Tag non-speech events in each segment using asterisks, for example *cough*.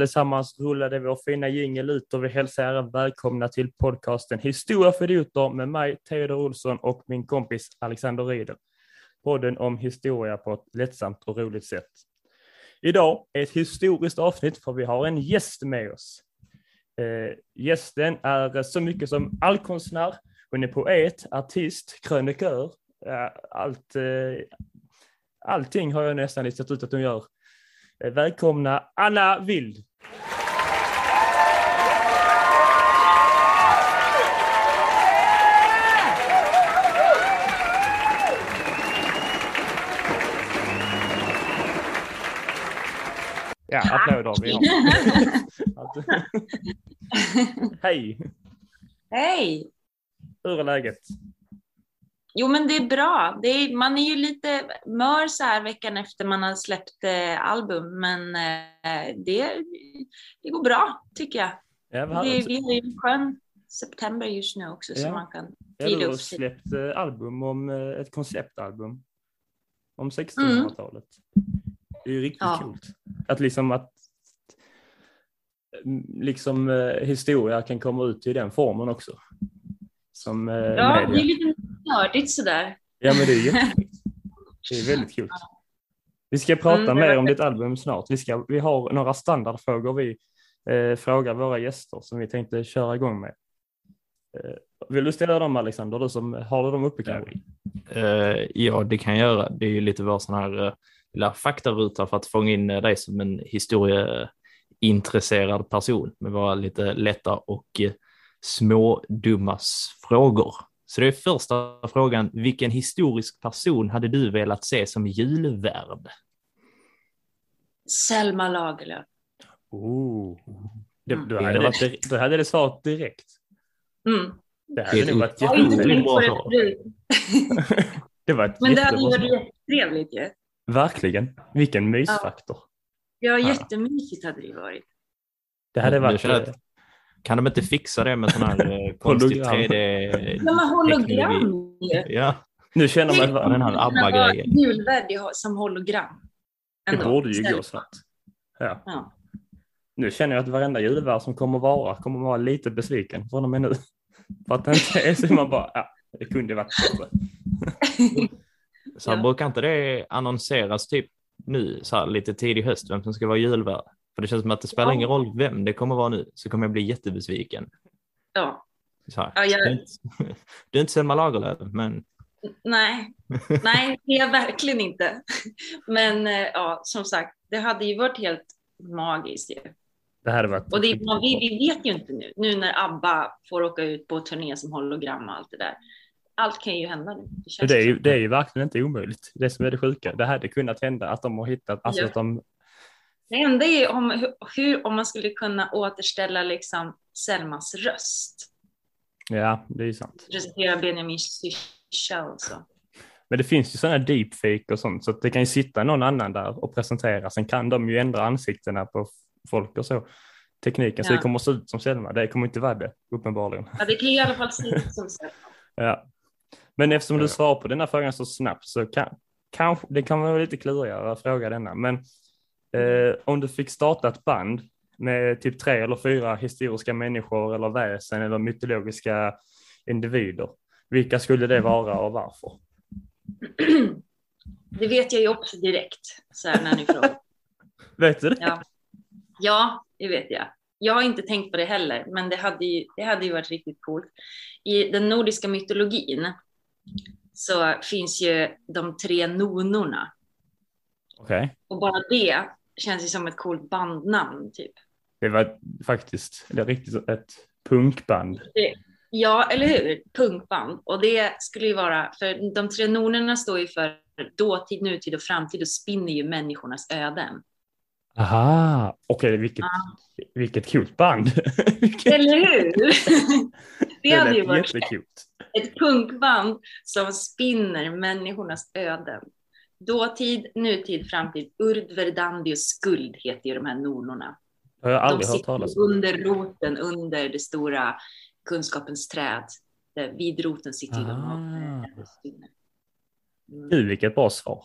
Allesammans rullade vår fina jingel ut och vi hälsar er välkomna till podcasten Historia för idioter med mig, Theodor Olsson och min kompis Alexander Riedel. Podden om historia på ett lättsamt och roligt sätt. Idag är ett historiskt avsnitt för vi har en gäst med oss. Eh, gästen är så mycket som allkonstnär, hon är poet, artist, krönikör, eh, allt, eh, allting har jag nästan listat ut att hon gör. Eh, välkomna Anna Wild. Ja, applåder. Vi har. Hej! Hej! Hur är läget? Jo, men det är bra. Det är, man är ju lite mör så här veckan efter man har släppt eh, album, men eh, det, det går bra tycker jag. Ja, Det, vi har ju en skön september just nu också Ja. så man kan vrida upp sig. släppt eh, album om eh, ett konceptalbum om Mm. 1600-talet. Det är ju riktigt Ja. coolt. Att liksom att mm, liksom eh, historia kan komma ut i den formen också. Som eh, Ja, det är media. lite nördigt sådär. Ja, men det är jättekul. *laughs* Det är väldigt kul. Vi ska prata Mm, mer om ditt album snart. Vi, ska, vi har några standardfrågor vi eh, frågar våra gäster som vi tänkte köra igång med. Eh, vill du ställa dem Alexander, du som har du dem uppe kanske? Eh, ja, det kan jag göra. Det är ju lite vår sån här uh, lilla faktaruta för att fånga in eh, dig som en historieintresserad person med våra lite lätta och uh, smådummas frågor. Så det är första frågan. Vilken historisk person hade du velat se som julvärd? Selma Lagerlöf. Oh. Det, Mm. du, hade varit, dir- du hade det svarat direkt. Mm. Det hade Det är nog varit inte det det. Det var ett Men det hade jättebra varit jättetrevligt ju. Verkligen. Vilken mysfaktor. Ja, Ja. jättemysigt hade det varit. Det hade varit... eh, Kan de inte fixa det med sån här uh, *laughs* konstig Hologram. 3D? Ja, men hologram. Ja, Nu känner man Ja, den här ABBA-grejen. Julvärd som hologram. Det Ändå. borde ju gå snabbt. Ja. Ja. Nu känner jag att varenda julvärd som kommer vara kommer vara lite besviken från och med nu. *laughs* För att det inte är så man bara, ja, det kunde varit bättre. *laughs* Så här, Ja. brukar inte det annonseras typ nu, så här, lite tidig höst, vem som ska vara julvärd? För det känns som att det spelar Ja. ingen roll vem det kommer vara nu, så kommer jag bli jättebesviken. ja. Så här, Ja, jag- du, är inte, *laughs* du är inte Selma Lagerlöf, men Nej, *laughs* nej, det är jag verkligen inte. Men eh, ja, som sagt, det hade ju varit helt magiskt ju. Det hade varit... Och det, vi, vi vet ju inte nu, nu när ABBA får åka ut på turné som hologram och allt det där. Allt kan ju hända nu. Det, det, är ju, det är ju verkligen inte omöjligt. Det som är det sjuka. Det hade kunnat hända att de har hittat, alltså Ja. att de, det enda är ju om, hur- om man skulle kunna återställa liksom Selmas röst. ja det är ju sant. Presentera Benjamin Syrsa och så. Men det finns ju sådana deepfake och sånt så att det kan ju sitta någon annan där och presentera. Sen kan de ju ändra ansiktena på folk och så. Tekniken så Ja. det kommer att se ut som Selma. Det kommer inte vara det uppenbarligen. Ja, det kan ju i alla fall se ut som Selma. *laughs* Ja. Men eftersom du svarar på den här frågan så snabbt så kan, kanske, det kan vara lite klurigare att fråga denna. Men eh, om du fick starta ett band med typ tre eller fyra historiska människor eller väsen eller mytologiska individer. Vilka skulle det vara och varför? *clears throat* Det vet jag ju också direkt, så här när ni frågar. *laughs* Vet du det? Ja. ja, det vet jag. Jag har inte tänkt på det heller, men det hade ju, det hade ju varit riktigt coolt. I den nordiska mytologin så finns ju de tre nonorna. Okej. Och bara det känns ju som ett coolt bandnamn, typ. Det var faktiskt det är riktigt ett punkband. Ja, eller hur? Punkband. Och det skulle ju vara, för de tre nonorna står ju för dåtid, nutid och framtid och spinner ju människornas öden. Aha, okej, vilket, vilket coolt band. *laughs* vilket, Eller hur? *laughs* Det hade ju varit jättekul. ett punkband som spinner människornas öden. Dåtid, nutid, framtid. Urd, verdandi och skuld heter ju de här nornorna. Det har jag De aldrig hört talas om. under roten, under det stora kunskapens träd. Där vid roten sitter de Ah. spinner. Mm. Gud, vilket bra svar.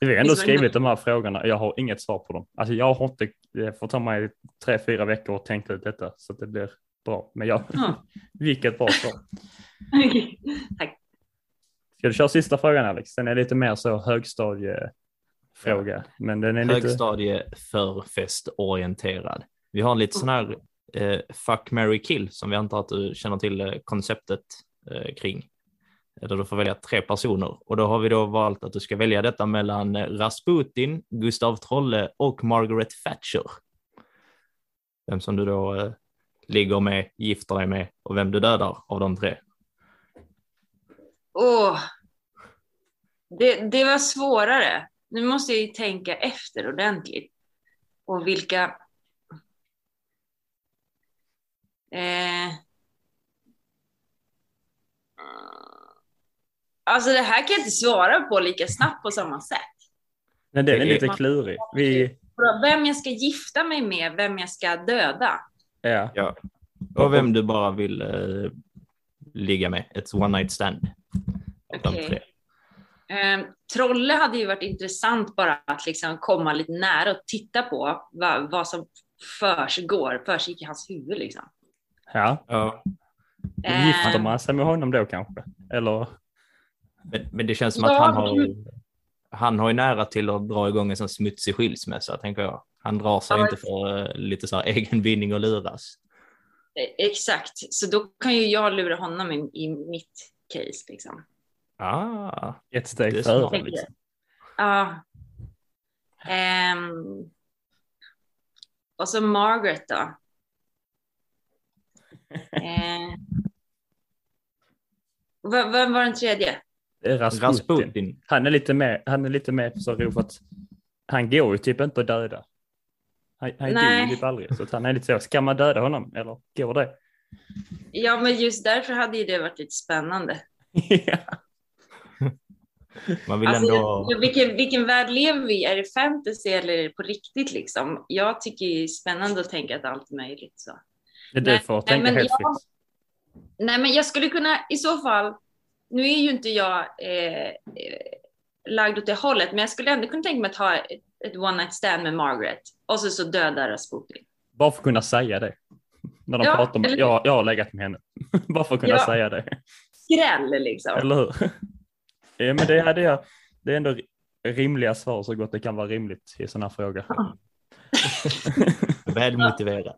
Vi har ändå skrivit de här frågorna. Jag har inget svar på dem. Alltså jag har inte, det får ta mig tre, fyra veckor att tänka ut detta så att det blir bra. Men jag, Ja. *laughs* vilket bra svar. *laughs* Tack. Ska du köra sista frågan Alex? Den är lite mer så högstadiefråga. Men den är lite... Högstadie förfestorienterad. Vi har lite sån här eh, fuck, marry, kill som vi antar att du känner till eh, konceptet eh, kring. Där du får välja tre personer och då har vi då valt att du ska välja detta mellan eh, Rasputin, Gustav Trolle och Margaret Thatcher. Vem som du då eh, ligger med, gifter dig med och vem du dödar av de tre. Åh. Det, det var svårare. Nu måste jag ju tänka efter ordentligt. Och vilka... Eh... Alltså det här kan jag inte svara på lika snabbt på samma sätt. Men den är Det är- lite klurig. Vi, Vem jag ska gifta mig med, vem jag ska döda. ja. Ja. Och vem du bara vill eh, ligga med, ett one night stand. Tre. Eh, Trolle hade ju varit intressant bara att liksom komma lite nära och titta på vad, vad som försiggår, försiggick i hans huvud liksom. ja. Ja. Eh, Gifter man sig med honom då kanske? Eller? Men, men det känns som Ja, att han har, han har ju nära till att dra igång en sån smutsig skilsmässa, tänker jag. Han drar sig Ja. inte för eh, lite så här *laughs* egen vinning och luras. Eh, Exakt, så då kan ju jag lura honom i, i mitt case. Liksom. Ah, Ett steg före. Liksom. Ja. Ehm. och så Margaret då. *laughs* Eh. Vad vad var den tredje? Det är Rasputin. Rasputin. Han är lite mer, han är lite mer så rov för att han går ju typ inte att döda. Han, han Nej. ju typ aldrig. Så han är lite så, ska man döda honom eller går det? Ja, men just därför hade ju det varit lite spännande. *laughs* ja. Man vill Alltså, ändå... vilken, vilken värld lever vi i? Är det fantasy eller är det på riktigt? Liksom? Jag tycker det är spännande att tänka att allt är möjligt. Så. Det är du får tänka men helt jag- fritt. Nej, men jag skulle kunna i så fall. Nu är ju inte jag eh, eh, lagd åt det hållet, men jag skulle ändå kunna tänka mig att ha ett, one night stand med Margaret och så, så döda Rasputin. Bara för att kunna säga det. När de Ja, pratar om, eller- jag, jag har legat med henne. *laughs* Bara för att kunna Ja. säga det. Skräll liksom. Eller hur? *laughs* ja, men det hade jag. Det är ändå rimliga svar så gott det kan vara rimligt i sådana frågor. *laughs* Välmotiverat.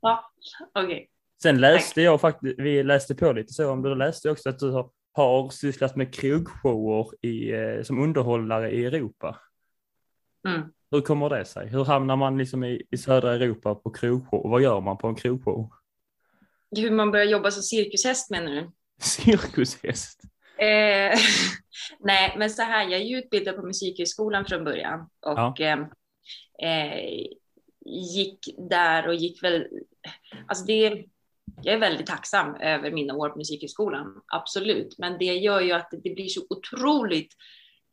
ja, okej. Sen läste jag faktiskt, vi läste på lite så om du läste också att du har, har sysslat med krogshower i, eh, som underhållare i Europa. Mm. Hur kommer det sig? Hur hamnar man liksom i, i södra Europa på krogshow? Vad gör man på en krogshow? Hur man börjar jobba som cirkushäst menar du? *laughs* Cirkushäst. Eh, *laughs* nej, men så här, jag är ju utbildad på Musikhögskolan från början och eh, eh, gick där och gick väl, alltså det, jag är väldigt tacksam över mina år på Musikhögskolan, absolut, men det gör ju att det blir så otroligt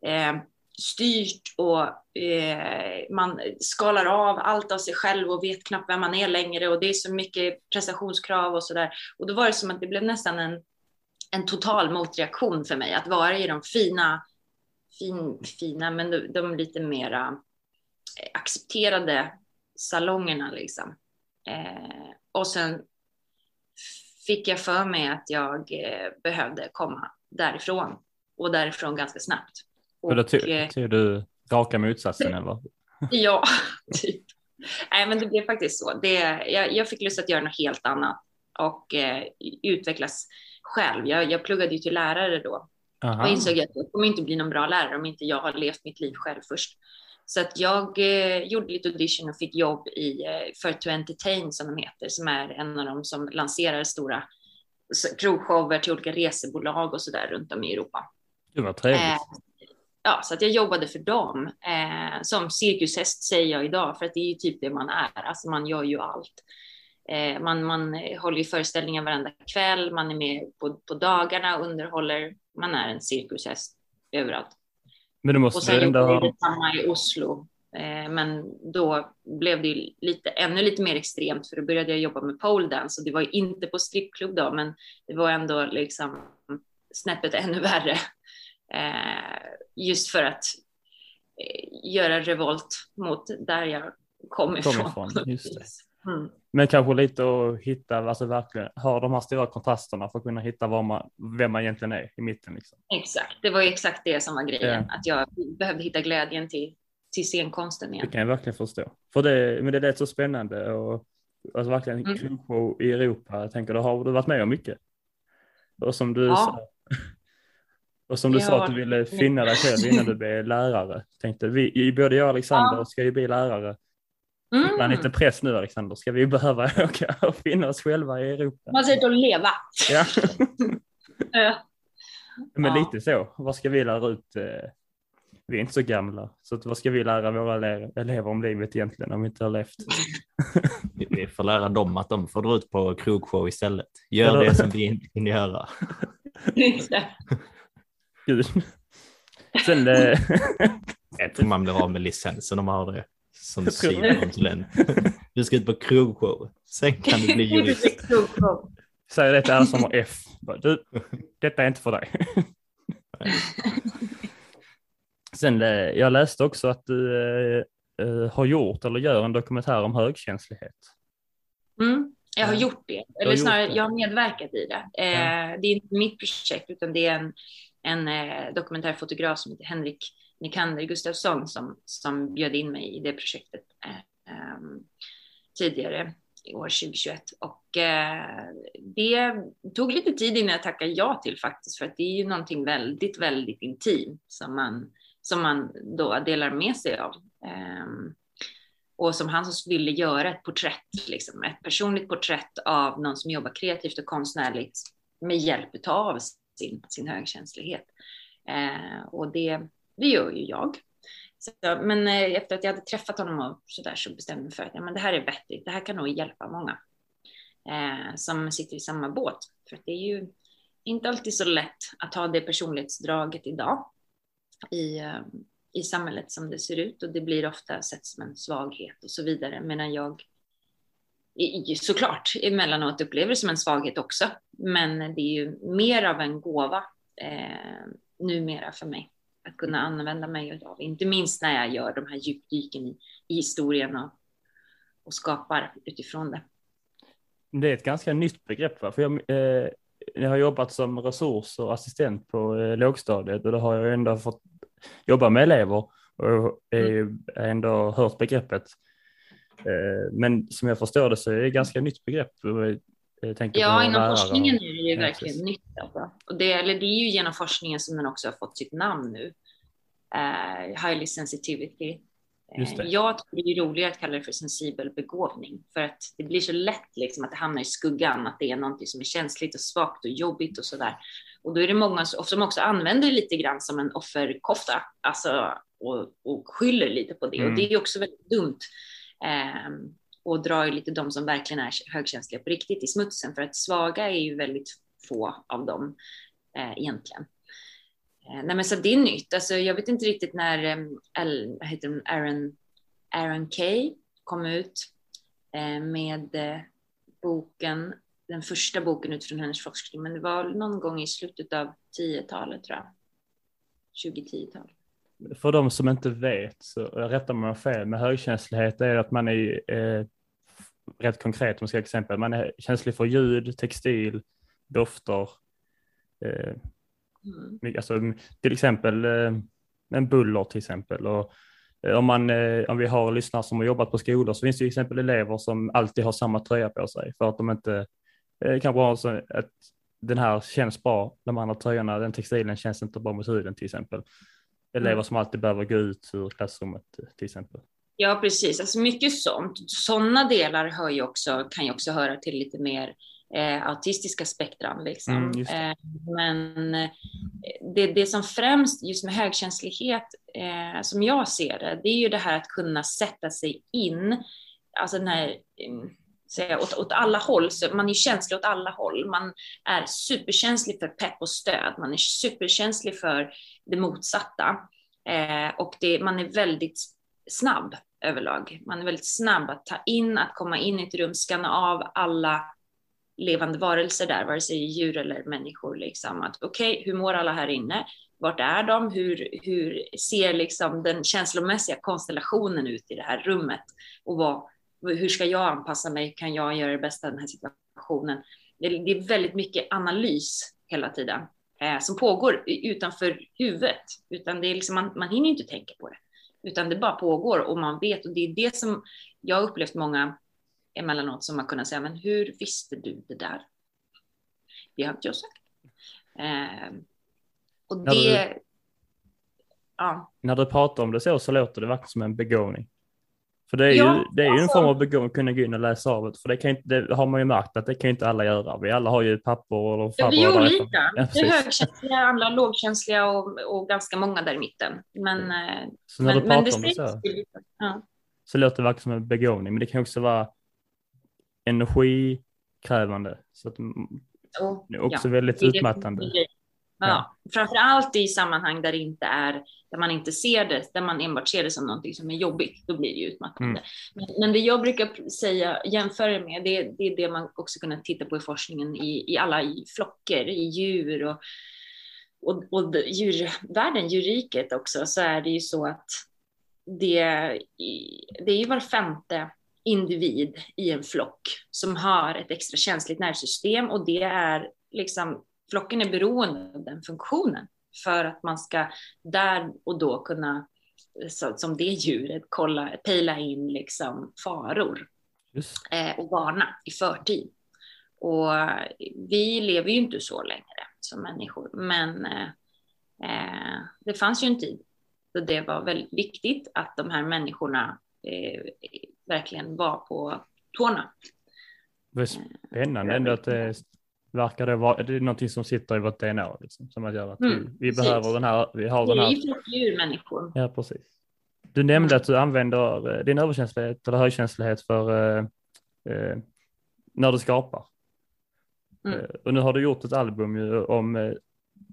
eh, styrt och eh, man skalar av allt av sig själv och vet knappt vem man är längre och det är så mycket prestationskrav och så där. Och då var det som att det blev nästan en en total motreaktion för mig att vara i de fina, fin, fina men de, de lite mera eh, accepterade salongerna liksom. Eh, och sen fick jag för mig att jag eh, behövde komma därifrån och därifrån ganska snabbt. Och då tog, eh, du raka motsatsen eller? *laughs* Ja, *laughs* typ. Nej, men det blev faktiskt så. Det, jag, jag fick lust att göra något helt annat och eh, utvecklas själv. Jag, jag pluggade ju till lärare då Aha. och insåg att jag kommer inte bli någon bra lärare om inte jag har levt mitt liv själv först. Så att jag eh, gjorde lite audition och fick jobb i eh, för to entertain som de heter, som är en av dem som lanserar stora krogshower till olika resebolag och så där runt om i Europa. Det var trevligt. Ja, så att jag jobbade för dem. Eh, som cirkushäst säger jag idag, för att det är ju typ det man är. Alltså man gör ju allt. Eh, man, man håller ju föreställningar varenda kväll, man är med på, på dagarna, underhåller. Man är en cirkushäst överallt. Men du Och måste sen ändå jobbade jag ha... detsamma i Oslo. Eh, men då blev det lite, ännu lite mer extremt, för då började jag jobba med pole dance och det var ju inte på strippklubb då, men det var ändå liksom snäppet ännu värre. Eh, just för att eh, göra revolt mot där jag kom ifrån. Kom ifrån. *laughs* Mm. Men kanske lite att hitta, alltså verkligen ha de här stora kontrasterna för att kunna hitta var man, vem man egentligen är i mitten. Liksom. Exakt, det var ju exakt det som var grejen, ja. att jag behövde hitta glädjen till, till scenkonsten igen. Det kan jag verkligen förstå. För det, men det lät så spännande och alltså verkligen mm. i Europa. Jag tänker, då har du varit med om mycket. Och som du ja. sa, och som du jag sa att du ville finna dig själv *laughs* innan du blev lärare. Tänkte vi, både jag och Alexander ja. ska ju bli lärare Mm. Man lite press nu Alexander, ska vi behöva *laughs* åka och finna oss själva i Europa? Man ser ut att leva. Ja. Men ja. lite så, vad ska vi lära ut? Eh, vi är inte så gamla, så vad ska vi lära våra elever om livet egentligen om vi inte har levt? *laughs* vi får lära dem att de får dra ut på krogshow istället. Gör det som vi inte kan göra. Gud. Sen, eh, *laughs* jag tror man blir av med licensen om man har det som syokonsulent. Du ska ut på krogshow. Sen kan du bli *laughs* jurist. Säger det till alla som har F. Du, detta är inte för dig. *laughs* Sen eh, jag läste också att du äh, har gjort eller gör en dokumentär om högkänslighet. Mm, jag har gjort det, eller snarare jag har medverkat i det. Eh, ja. Det är inte mitt projekt utan det är en, en eh, dokumentärfotograf som heter Henrik Nikander Gustafsson som, som bjöd in mig i det projektet eh, ehm, tidigare i år 2021. Och eh, det tog lite tid innan jag tackade ja till faktiskt, för att det är ju någonting väldigt, väldigt intimt som man, som man då delar med sig av. Eh, och som han som ville göra ett porträtt, liksom, ett personligt porträtt av någon som jobbar kreativt och konstnärligt med hjälp av sin, sin högkänslighet. Eh, och det, det gör ju jag. Så, men eh, efter att jag hade träffat honom och så där så bestämde jag mig för att ja, men det här är vettigt. Det här kan nog hjälpa många eh, som sitter i samma båt. För det är ju inte alltid så lätt att ha det personlighetsdraget idag i, eh, i samhället som det ser ut och det blir ofta sett som en svaghet och så vidare. Medan jag såklart emellanåt upplever det som en svaghet också. Men det är ju mer av en gåva eh, numera för mig att kunna använda mig av, inte minst när jag gör de här djupdyken i, i historien och, och skapar utifrån det. Det är ett ganska nytt begrepp, va? för jag, eh, jag har jobbat som resurs och assistent på eh, lågstadiet och då har jag ändå fått jobba med elever och mm. ändå hört begreppet. Eh, men som jag förstår det så är det ett ganska nytt begrepp. ja, inom forskningen är det ju verkligen ja, nytt. Alltså. Och det, eller det är ju genom forskningen som den också har fått sitt namn nu. Uh, highly sensitivity. Uh, jag tycker det är roligare att kalla det för sensibel begåvning för att det blir så lätt liksom att det hamnar i skuggan, att det är någonting som är känsligt och svagt och jobbigt och så där. Och då är det många som också använder det lite grann som en offerkofta, alltså och, och skyller lite på det. Mm. Och det är också väldigt dumt. Ehm, och drar ju lite de som verkligen är högkänsliga på riktigt i smutsen för att svaga är ju väldigt få av dem eh, egentligen. Eh, nej men så det är nytt. Alltså, jag vet inte riktigt när eh, vad heter hon, Aaron, Aaron Kay kom ut eh, med eh, boken, den första boken utifrån hennes forskning, men det var någon gång i slutet av 10-talet tror jag. 2010-talet för de som inte vet, så rättar man fel, med högkänslighet är att man är eh, rätt konkret, om man ska exempel, man är känslig för ljud, textil, dofter, eh, mm. alltså, till exempel eh, en buller till exempel. Och, eh, om, man, eh, om vi har lyssnare som har jobbat på skolor så finns det till exempel elever som alltid har samma tröja på sig för att de inte eh, kanske har så att den här känns bra, de andra tröjorna, den textilen känns inte bra mot huden till exempel elever mm. som alltid behöver gå ut ur klassrummet till exempel. Ja, precis. Alltså mycket sånt. Sådana delar hör ju också, kan ju också höra till lite mer eh, autistiska spektran. Liksom. Mm, eh, men eh, det, det som främst, just med högkänslighet, eh, som jag ser det, det är ju det här att kunna sätta sig in, alltså den här mm, säga, åt, åt alla håll. Så man är känslig åt alla håll. Man är superkänslig för pepp och stöd. Man är superkänslig för det motsatta. Eh, och det, man är väldigt snabb överlag. Man är väldigt snabb att ta in, att komma in i ett rum, skanna av alla levande varelser där, vare sig djur eller människor. Liksom. Att okej, okay, hur mår alla här inne? Vart är de? Hur, hur ser liksom den känslomässiga konstellationen ut i det här rummet? Och vad, hur ska jag anpassa mig? Kan jag göra det bästa i den här situationen? Det, det är väldigt mycket analys hela tiden eh, som pågår utanför huvudet, utan det är liksom, man, man hinner inte tänka på det, utan det bara pågår och man vet och det är det som jag har upplevt många emellanåt som har kunnat säga, men hur visste du det där? Det har inte jag sagt. Eh, och det, du, ja. När du pratar om det så, så låter det verkligen som en begåvning. För det är ja, ju, det är alltså, en form av begåvning att kunna gå in och läsa av det, för det, kan inte, det har man ju märkt att det kan inte alla göra. Vi alla har ju papper och farbror. Vi är olika. Ja, det är högkänsliga, andra lågkänsliga och, och ganska många där i mitten. Men, eh, så när men, du pratar det om det så, ja. så låter det verkligen som en begåvning, men det kan också vara energikrävande. Så att, oh, det är också ja, väldigt utmattande. Ja, ja. Framför allt i sammanhang där det inte är, där man inte ser det, där man enbart ser det som någonting som är jobbigt, då blir det utmattande. Mm. Men, men, det jag brukar säga, jämföra med, det, det, är det man också kunnat titta på i forskningen i, i alla i flocker, i djur och, och, och djurvärlden, djurriket också, så är det ju så att det, det är ju var femte individ i en flock som har ett extra känsligt nervsystem och det är liksom flocken är beroende av den funktionen för att man ska där och då kunna, så, som det djuret, kolla, pejla in liksom faror eh, och varna i förtid. Och vi lever ju inte så längre som människor, men eh, eh, det fanns ju en tid då det var väldigt viktigt att de här människorna eh, verkligen var på tårna. Det är spännande ändå att det verkar det vara, det är någonting som sitter i vårt DNA, liksom, som att göra att mm, vi, vi behöver den här, vi har den här. Vi är ju människor. Ja, precis. Du nämnde att du använder eh, din överkänslighet eller högkänslighet för eh, eh, när du skapar. Mm. Eh, och nu har du gjort ett album om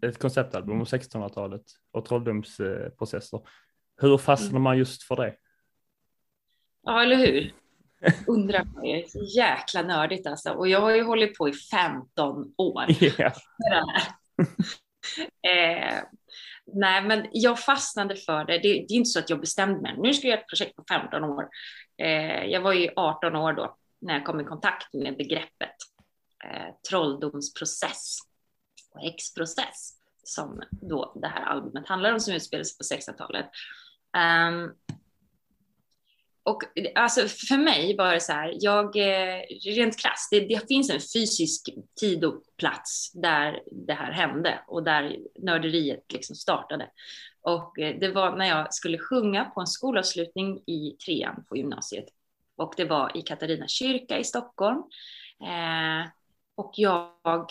ett konceptalbum om 1600-talet och trolldomsprocesser. Hur fastnar mm. man just för det? Ja, eller hur? *laughs* Undrar på det är så jäkla nördigt alltså. Och jag har ju hållit på i 15 år. *laughs* Yeah. *laughs* eh, nej, men jag fastnade för det. det. det. är inte så att jag bestämde mig. Nu ska jag göra ett projekt på 15 år. Eh, jag var ju 18 år då när jag kom i kontakt med begreppet eh, trolldomsprocess och häxprocess som då det här albumet handlar om som utspelar sig på 1600-talet. Um, och alltså för mig var det så här, jag, eh, rent krasst, det, det, finns en fysisk tid och plats där det här hände och där nörderiet liksom startade. Och eh, det var när jag skulle sjunga på en skolavslutning i trean på gymnasiet. Och det var i Katarina kyrka i Stockholm. Eh, och jag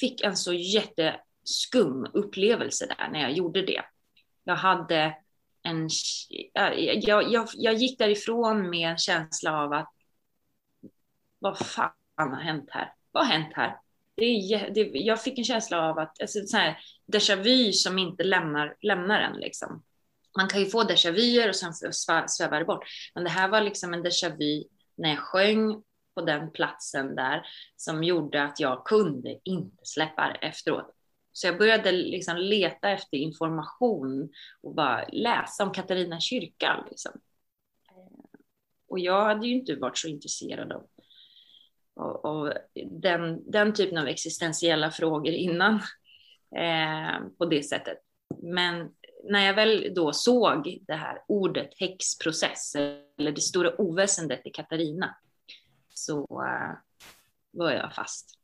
fick en så jätteskum upplevelse där när jag gjorde det. Jag hade en, jag, jag, jag gick därifrån med en känsla av att vad fan har hänt här? Vad har hänt här? Det det, jag fick en känsla av att, alltså, så här, déjà vu som inte lämnar, lämnar en. Liksom. Man kan ju få déjà vuer och sen svävar det bort. Men det här var liksom en déjà vu när jag sjöng på den platsen där som gjorde att jag kunde inte släppa det efteråt. Så jag började liksom leta efter information och bara läsa om Katarina kyrka. Liksom. Eh, och jag hade ju inte varit så intresserad av, av, av den, den typen av existentiella frågor innan *laughs* eh, på det sättet. Men när jag väl då såg det här ordet häxprocess, eller det stora oväsendet i Katarina, så eh, var jag fast.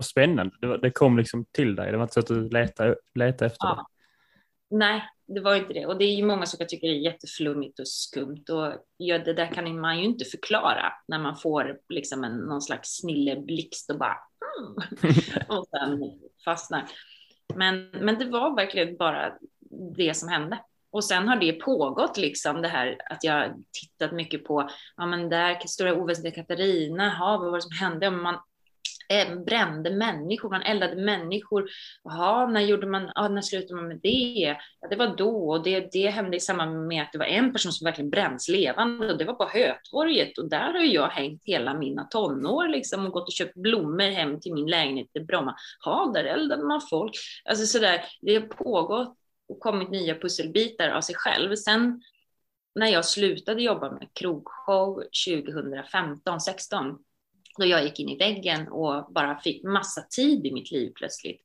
Vad spännande, det, det, kom liksom till dig, det var inte så att du letade, letade efter ja. det? Nej, det var inte det. Och det är ju många som tycker det är jätteflummigt och skumt. Och ja, det där kan man ju inte förklara när man får liksom en, någon slags snilleblixt och bara mm, *laughs* och sen fastnar. Men, men det var verkligen bara det som hände. Och sen har det pågått liksom det här att jag tittat mycket på, ja men där stora oväsendet Katarina, ha, vad var det som hände? man brände människor, man eldade människor. Jaha, när gjorde man, ja, när slutade man med det? Ja, det var då och det, det hände i samband med att det var en person som verkligen bränns levande och det var på Hötorget och där har jag hängt hela mina tonår liksom och gått och köpt blommor hem till min lägenhet i Bromma. Ja, där eldade man folk. Alltså sådär, det har pågått och kommit nya pusselbitar av sig själv. Sen när jag slutade jobba med krogshow 2015, 16 då jag gick in i väggen och bara fick massa tid i mitt liv plötsligt,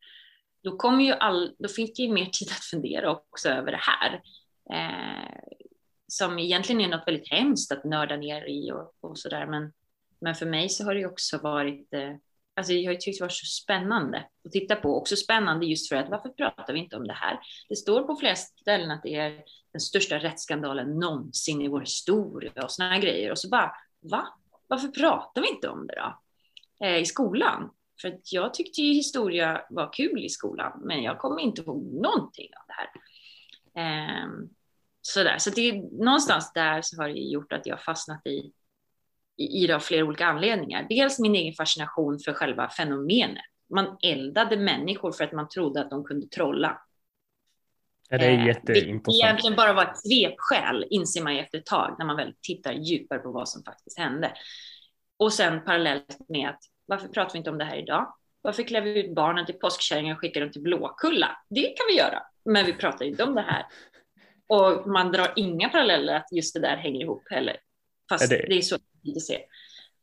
då, kom ju all, då fick jag ju mer *laughs* tid att fundera också över det här. Eh, som egentligen är något väldigt hemskt att nörda ner i och, och sådär. Men, men för mig så har det också varit, eh, alltså jag har tyckt det var så spännande att titta på. Också spännande just för att varför pratar vi inte om det här? Det står på flera ställen att det är den största rättsskandalen någonsin i vår historia och sådana grejer. Och så bara, va? Varför pratar vi inte om det då? Eh, I skolan. För att jag tyckte ju historia var kul i skolan, men jag kommer inte ihåg någonting av det här. Eh, sådär. Så det är någonstans där så har det gjort att jag fastnat i, i, i det av flera olika anledningar. Dels min egen fascination för själva fenomenet. Man eldade människor för att man trodde att de kunde trolla. Ja, det är eh, jätteintressant. Det egentligen bara var ett svepskäl, inser man ju efter ett tag, när man väl tittar djupare på vad som faktiskt hände. Och sen parallellt med att varför pratar vi inte om det här idag? Varför klär vi ut barnen till påskkärringar och skickar dem till Blåkulla? Det kan vi göra, men vi pratar inte om det här. Och man drar inga paralleller att just det där hänger ihop heller. Fast är det... det är så att se.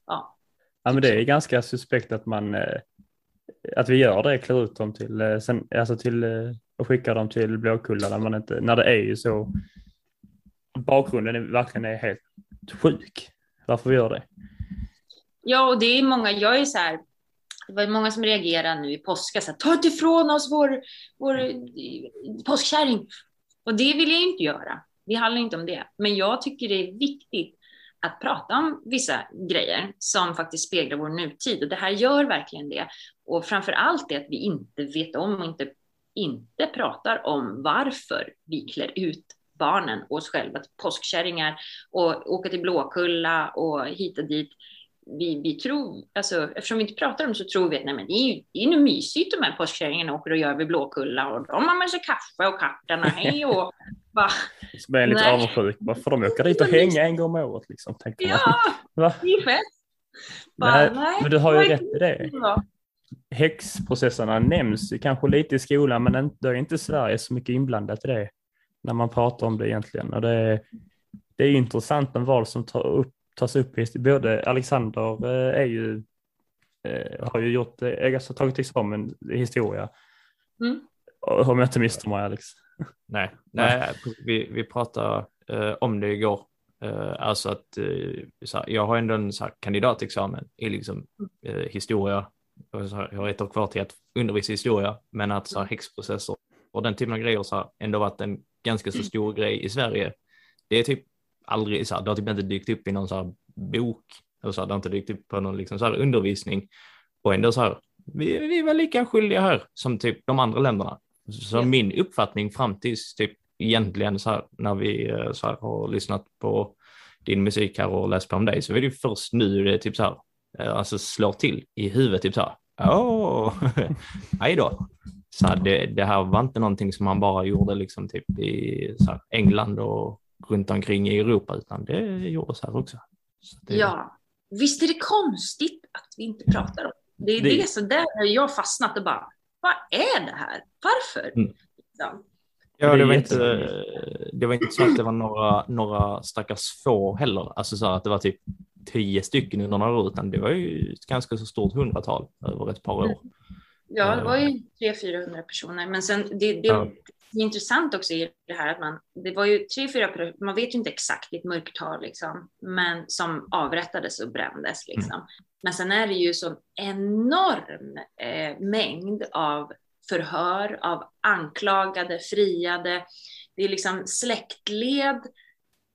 Ja. ja, men det är ganska suspekt att man eh, att vi gör det, klär ut dem till, eh, alltså till och skickar dem till Blåkulla när, man inte, när det är ju så bakgrunden är, verkligen är helt sjuk. Varför vi gör det. Ja, och det är många, jag är så här, det var många som reagerade nu i påska, så här, ta inte ifrån oss vår, vår eh, påskkärring. Och det vill jag inte göra. Det handlar inte om det. Men jag tycker det är viktigt att prata om vissa grejer som faktiskt speglar vår nutid. Och det här gör verkligen det. Och framför allt det att vi inte vet om och inte inte pratar om varför vi klär ut barnen och oss själva till påskkärringar och åka till Blåkulla och hit och dit. Vi, vi tror, alltså, eftersom vi inte pratar om det så tror vi att nej, men det är ju det är nu mysigt de här påskkärringarna åker och gör vid Blåkulla och de har med sig kaffe och katterna, hej och *laughs* va. Så blir jag lite avundsjuk, varför de åker dit och hänga en gång om året liksom. Tänker ja, man. det är fett. nej, men du har ju rätt i det häxprocesserna nämns kanske lite i skolan, men det är inte Sverige så mycket inblandat i det när man pratar om det egentligen. Och det, är, det är intressant med vad som tar upp, tas upp. Både Alexander eh, är ju, eh, har ju gjort, alltså tagit examen i historia. Mm. Om jag inte misstar mig Alex. Nej, nej vi, vi pratade eh, om det igår. Eh, alltså att eh, här, jag har ändå en så här, kandidatexamen i liksom, historia jag har ett år kvar till att undervisa i historia, men att så här, häxprocesser och den typen av grejer så har ändå varit en ganska så stor grej i Sverige. Det är typ aldrig så här, det har typ inte dykt upp i någon så här bok, eller så här, det har inte dykt upp på någon liksom så här undervisning och ändå så här, vi, vi var lika skyldiga här som typ de andra länderna. Så yeah. min uppfattning fram tills typ egentligen så här när vi eh, så här har lyssnat på din musik här och läst på om dig så är det ju först nu det är typ så här alltså slår till i huvudet, typ så här, åh, *laughs* hej då. Så det, det, här var inte någonting som man bara gjorde liksom typ i här, England och runt omkring i Europa, utan det gjordes här också. Det... Ja, visst är det konstigt att vi inte pratar om det. Det är det, det så där jag fastnat och bara, vad är det här? Varför? Mm. Ja. Ja, det var, inte, det var inte så att det var några, några stackars få heller. Alltså så att det var typ tio stycken under några år, utan det var ju ett ganska så stort hundratal över ett par år. Ja, det var ju 300-400 personer, men sen det, det, ja. det är intressant också i det här att man, det var ju 3-4 man vet ju inte exakt, ett mörktal liksom, men som avrättades och brändes liksom. Mm. Men sen är det ju så enorm eh, mängd av förhör av anklagade, friade. Det är liksom släktled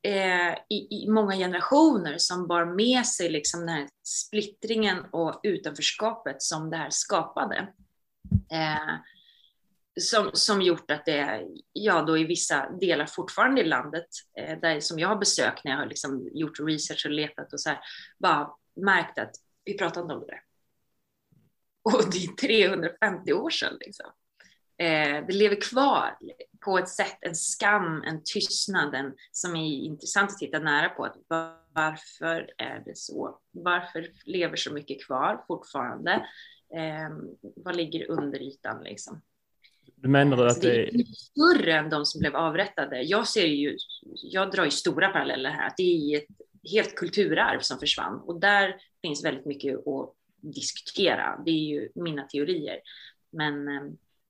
eh, i, i, många generationer som bar med sig liksom den här splittringen och utanförskapet som det här skapade. Eh, som, som gjort att det, ja då i vissa delar fortfarande i landet, eh, där, som jag har besökt när jag har liksom gjort research och letat och så här, bara märkt att vi pratar inte om det. och det är 350 år sedan. Liksom. Eh, det lever kvar på ett sätt, en skam, en tystnad en, som är intressant att titta nära på. Att varför är det så? Varför lever så mycket kvar fortfarande? Eh, vad ligger under ytan liksom? Du menar att det är större än de som blev avrättade. Jag ser ju, jag drar ju stora paralleller här, att det är ett helt kulturarv som försvann och där finns väldigt mycket att diskutera. Det är ju mina teorier. Men eh,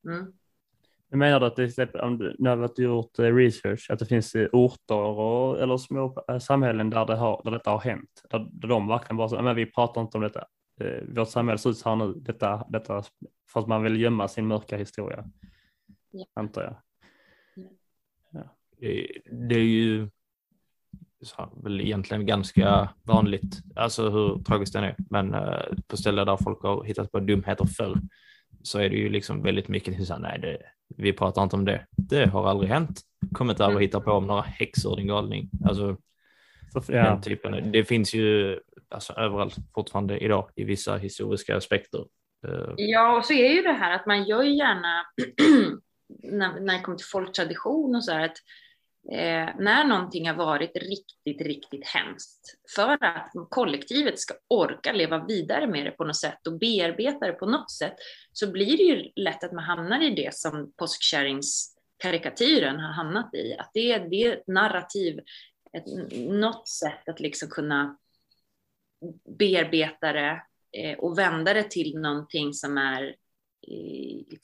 mm. Jag menar att det, om du, när du har gjort eh, research, att det finns eh, orter och, eller små samhällen där, det har, där detta har hänt, där, där de verkligen bara så, men vi pratar inte om detta. Vårt samhälle ser ut så här nu, detta, detta, för att man vill gömma sin mörka historia ja. antar jag. Ja. Det är ju så väl egentligen ganska vanligt, alltså hur tragiskt den är, men på ställen där folk har hittat på dumheter förr så är det ju liksom väldigt mycket så nej, det, vi pratar inte om det. Det har aldrig hänt. Kom inte över och hitta på om några häxor, din galning. Alltså, så, ja. den typen. Det finns ju alltså, överallt fortfarande idag i vissa historiska aspekter. Eh, ja, och så är ju det här att man gör ju gärna *clears throat* när, när det kommer till folktradition och så här, att eh, när någonting har varit riktigt, riktigt hemskt, för att kollektivet ska orka leva vidare med det på något sätt och bearbeta det på något sätt, så blir det ju lätt att man hamnar i det som påskkärringskarikatyren har hamnat i, att det, är, det är ett narrativ, ett, något sätt att liksom kunna bearbeta det eh, och vända det till någonting som är eh,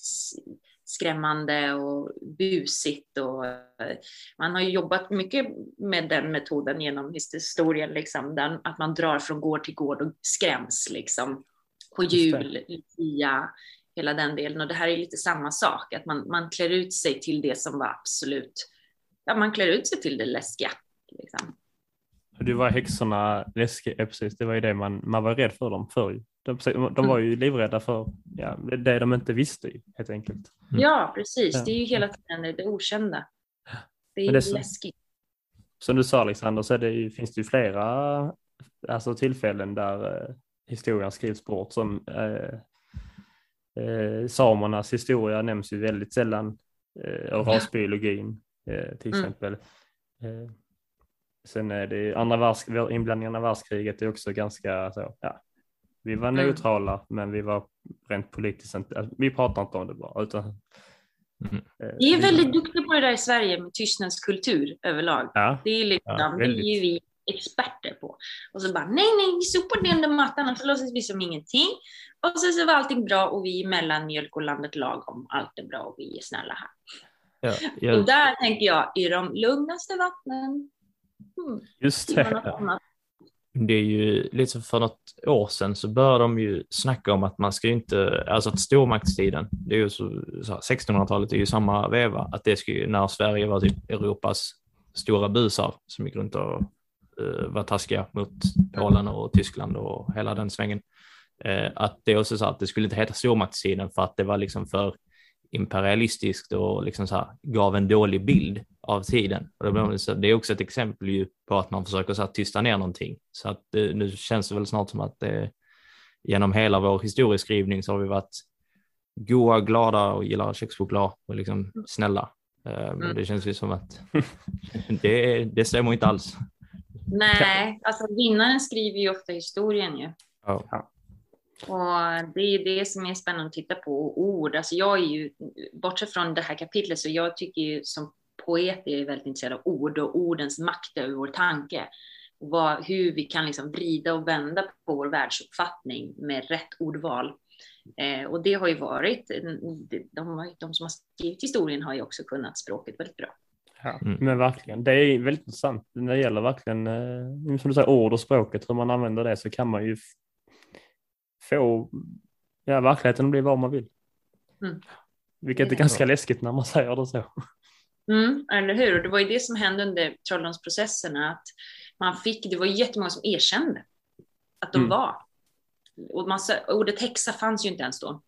skrämmande och busigt. Och eh, man har ju jobbat mycket med den metoden genom historien, liksom, där, att man drar från gård till gård och skräms liksom, på jul, Lucia, hela den delen. Och det här är lite samma sak, att man, man klär ut sig till det som var absolut, ja man klär ut sig till det läskiga. Liksom. Du var häxorna läskiga, precis, det var ju det man, man var rädd för dem förr. De, de var ju livrädda för ja, det de inte visste helt enkelt. Mm. Ja, precis. Ja. Det är ju hela tiden det okända. Det är, det är så, läskigt. Som du sa Alexander så det, finns det ju flera alltså, tillfällen där eh, historien skrivs bort som eh, eh, samernas historia nämns ju väldigt sällan eh, och rasbiologin eh, till mm. exempel. Mm. sen är det andra världs, inblandningen av världskriget är också ganska så, ja, vi var mm. neutrala, mm. men vi var rent politiskt inte, alltså, vi pratar inte om det bara. Utan, mm. Eh, vi är väldigt duktiga på det där i Sverige med tystnadskultur överlag. Ja. Det, är liksom, ja, det är ju vi experter på. Och så bara, nej, nej, vi sopar det under mattan och så låtsas vi som ingenting. Och så, så var allting bra och vi är mellanmjölk och landet lagom. Allt är bra och vi är snälla här. Ja, jag... Och där tänker jag, i de lugnaste vattnen. Hmm, Just det det är ju lite för något år sedan så började de ju snacka om att man ska inte, alltså att stormaktstiden, det är ju så, så 1600-talet är ju samma veva, att det ska ju, när Sverige var typ Europas stora busar som gick runt och uh, var taskiga mot Polen och Tyskland och hela den svängen. Uh, att det också så att det skulle inte heta stormaktstiden för att det var liksom för imperialistiskt och liksom så här, gav en dålig bild av tiden. Och det är också ett exempel ju på att man försöker så här, tysta ner någonting. Så att det, nu känns det väl snart som att det, genom hela vår historieskrivning så har vi varit goa, glada och gillar kexchoklad och liksom snälla. Eh, men mm. det känns ju som att *laughs* det, det stämmer inte alls. Nej, alltså vinnaren skriver ju ofta historien ju. Ja. Och det är det som är spännande att titta på. Ord, alltså jag är ju, bortsett från det här kapitlet, så jag tycker ju som poet är jag väldigt intresserad av ord och ordens makt över vår tanke. Vad, hur vi kan liksom vrida och vända på vår världsuppfattning med rätt ordval. Eh, och det har ju varit, de, de, som har skrivit historien har ju också kunnat språket väldigt bra. Ja, mm. Men verkligen, det är väldigt intressant när det gäller verkligen, eh, som du säger, ord och språket, hur man använder det så kan man ju få ja, verkligheten att bli vad man vill. Mm. Vilket är ganska läskigt när man *laughs* säger det så. Mm, eller hur? Och det var ju det som hände under trolldomsprocesserna, att man fick, det var jättemånga som erkände att de mm. var. Och massa, ordet häxa fanns ju inte ens då.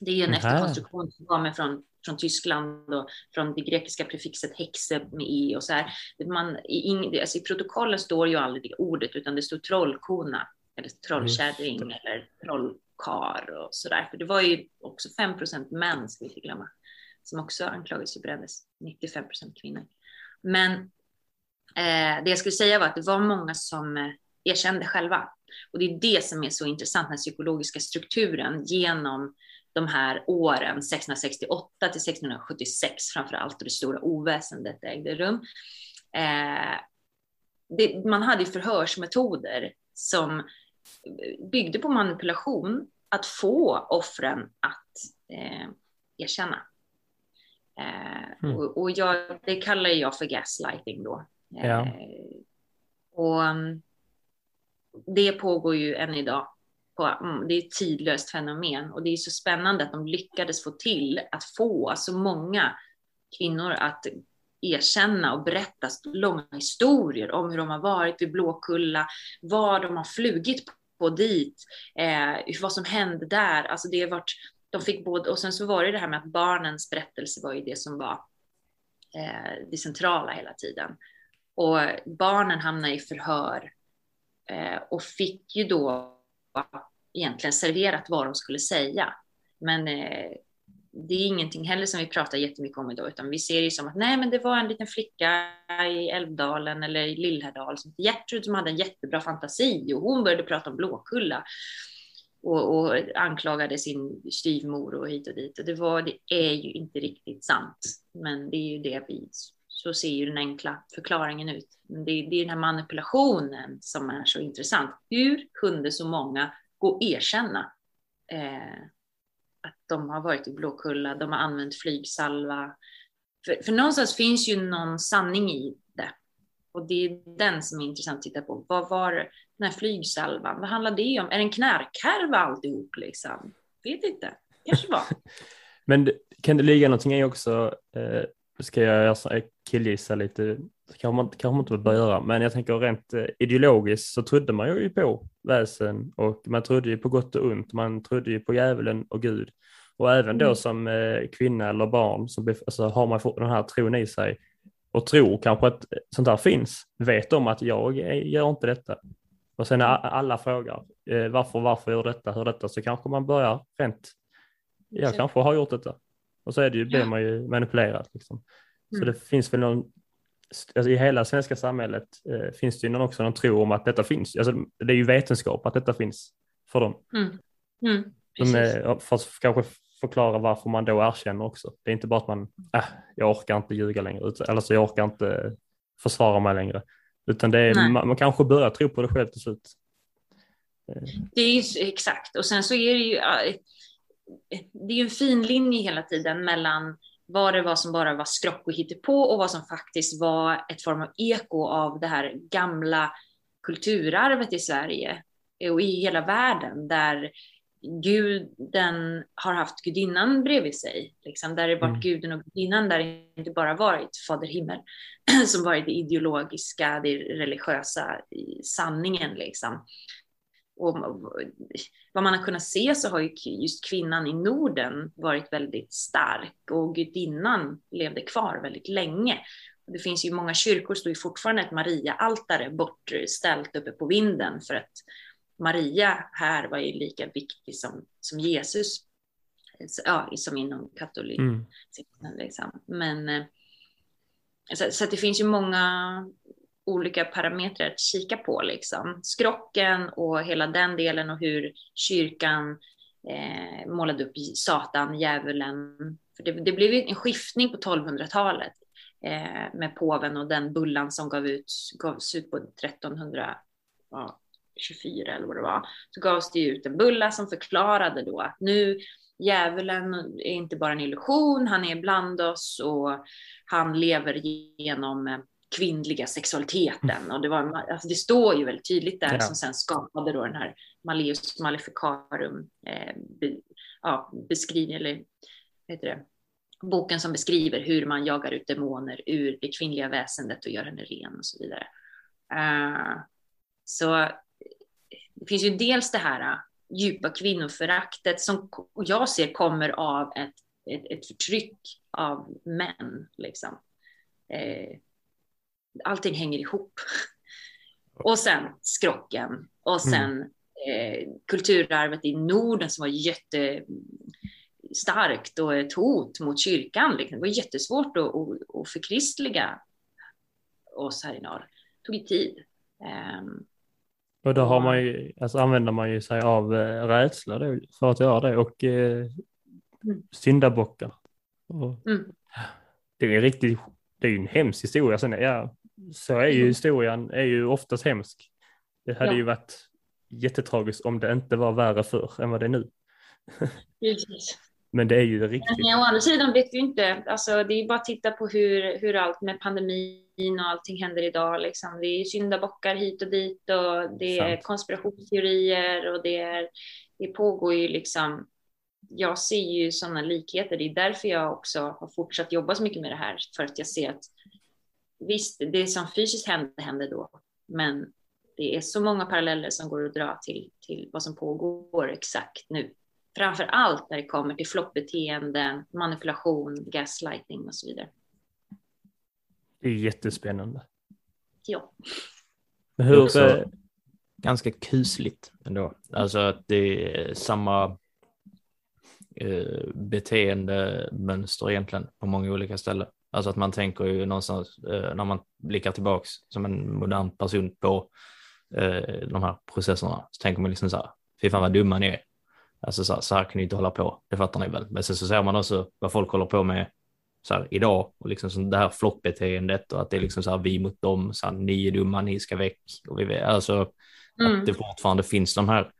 Det är ju en efterkonstruktion som kommer från, från Tyskland och från det grekiska prefixet häxe med e och så här. Man, i, alltså I protokollen står ju aldrig det ordet, utan det står trollkona eller trollkärring mm. eller troll, kar och sådär. För det var ju också 5% män, ska vi inte glömma, som också anklagades och brändes. 95% kvinnor. Men eh, det jag skulle säga var att det var många som eh, erkände själva. Och det är det som är så intressant, den psykologiska strukturen genom de här åren 1668 till 1676 framför allt och det stora oväsendet ägde rum. Eh, det, man hade förhörsmetoder som byggde på manipulation att få offren att eh, erkänna. Eh, mm. och, och jag, det kallar jag för gaslighting då. Ja. Eh, och mm, det pågår ju än idag. På, mm, det är ett tidlöst fenomen och det är så spännande att de lyckades få till att få så många kvinnor att erkänna och berätta långa historier om hur de har varit vid Blåkulla, vad de har flugit på dit, eh, vad som hände där. Alltså det har varit, de fick både, och sen så var det det här med att barnens berättelse var ju det som var eh, det centrala hela tiden. Och barnen hamnade i förhör eh, och fick ju då egentligen serverat vad de skulle säga. Men eh, det är ingenting heller som vi pratar jättemycket om idag, utan vi ser det som att nej, men det var en liten flicka i Älvdalen eller i Lillhärdal som hette Gertrud som hade en jättebra fantasi och hon började prata om Blåkulla och, och anklagade sin styvmor och hit och dit. Och det, var, det är ju inte riktigt sant, men det är ju det vi så ser ju den enkla förklaringen ut. Men det, det är den här manipulationen som är så intressant. Hur kunde så många gå och erkänna eh, att de har varit i Blåkulla, de har använt flygsalva. För, för någonstans finns ju någon sanning i det. Och det är den som är intressant att titta på. Vad var den här flygsalvan? Vad handlar det om? Är det en knarkhärva alltihop liksom? Vet inte. Kanske var. *laughs* Men kan det ligga någonting i också, eh, ska jag killgissa lite, kanske man, kanske man inte bör göra, men jag tänker rent eh, ideologiskt så trodde man ju på väsen och man trodde ju på gott och ont, man trodde ju på djävulen och Gud. Och även då mm. som eh, kvinna eller barn så alltså, har man den här tron i sig och tror kanske att sånt här finns, vet om att jag gör inte detta. Och sen när alla frågar eh, varför, varför gör detta, hur detta, så kanske man börjar rent, jag kanske har gjort detta. Och så är det ju, blir man ju manipulerad. Liksom. Så mm. det finns väl någon, alltså i hela svenska samhället eh, finns det ju någon, också någon tro om att detta finns. Alltså, det är ju vetenskap att detta finns för dem. Mm. Mm, De, eh, för att kanske förklara varför man då erkänner också. Det är inte bara att man, äh, jag orkar inte ljuga längre, eller så jag orkar inte försvara mig längre. Utan det är, man, man, kanske börjar tro på det själv till slut. Eh. Det är ju exakt, och sen så är det ju, det är ju en fin linje hela tiden mellan vad det var som bara var skrock och hittepå och vad som faktiskt var ett form av eko av det här gamla kulturarvet i Sverige och i hela världen där guden har haft gudinnan bredvid sig, liksom, där det varit mm. guden och gudinnan, där det inte bara varit Fader himmel *clears throat* som varit det ideologiska, det religiösa sanningen. Liksom. Och vad man har kunnat se så har ju just kvinnan i Norden varit väldigt stark och gudinnan levde kvar väldigt länge. Det finns ju många kyrkor, står ju fortfarande ett Maria-altare bortställt uppe på vinden för att Maria här var ju lika viktig som, som Jesus, ja, som inom katolicismen. Mm. Liksom. Men eh, så, så det finns ju många olika parametrar att kika på, liksom. skrocken och hela den delen och hur kyrkan eh, målade upp Satan, djävulen. För det, det blev en skiftning på 1200-talet eh, med påven och den bullan som gav ut, gavs ut på 1324 eller vad det var. Så gavs det ut en bulla som förklarade då att nu djävulen är inte bara en illusion, han är bland oss och han lever genom eh, kvinnliga sexualiteten. Mm. Och det, var, alltså det står ju väldigt tydligt där ja. som sen skapade då den här Malleus Maleficarum eh, be, ja, beskrivning, eller heter det, boken som beskriver hur man jagar ut demoner ur det kvinnliga väsendet och gör henne ren och så vidare. Uh, så det finns ju dels det här uh, djupa kvinnoföraktet som jag ser kommer av ett, ett, ett förtryck av män. Liksom. Eh, allting hänger ihop. Och sen skrocken och mm. sen eh, kulturarvet i Norden som var jättestarkt och ett hot mot kyrkan. Liksom. Det var jättesvårt att, att, att förkristliga oss här i norr. Det tog ju tid. Um, och då har man ju, alltså använder man ju sig av eh, rädsla då för att göra det och eh, mm. syndabockar. Och, mm. Det är riktigt, det är ju en hemsk historia. Sen, ja, så är ju mm. historien är ju oftast hemsk. Det hade ja. ju varit jättetragiskt om det inte var värre förr än vad det är nu. *laughs* Precis. Men det är ju riktigt. Men å andra sidan vet vi inte, alltså det är bara att titta på hur, hur allt med pandemin och allting händer idag. Liksom. Det är syndabockar hit och dit och det är konspirationsteorier och det, är, det pågår ju liksom. Jag ser ju sådana likheter. Det är därför jag också har fortsatt jobba så mycket med det här. För att jag ser att visst, det som fysiskt händer, händer då. Men det är så många paralleller som går att dra till, till vad som pågår exakt nu. Framför allt när det kommer till flockbeteenden, manipulation, gaslighting och så vidare. Det är jättespännande. Ja. Hur, också ganska kusligt ändå. Alltså att det är samma eh, beteendemönster egentligen på många olika ställen. Alltså att man tänker ju någonstans eh, när man blickar tillbaks som en modern person på eh, de här processerna så tänker man liksom så här, fy fan vad dumma ni är. Alltså så här, så här kan ni inte hålla på, det fattar ni väl. Men sen så ser man också vad folk håller på med så här, idag och liksom så det här flockbeteendet och att det är liksom så här vi mot dem, så här, ni är dumma, ni ska väck. Och vi, alltså mm. att det fortfarande finns de här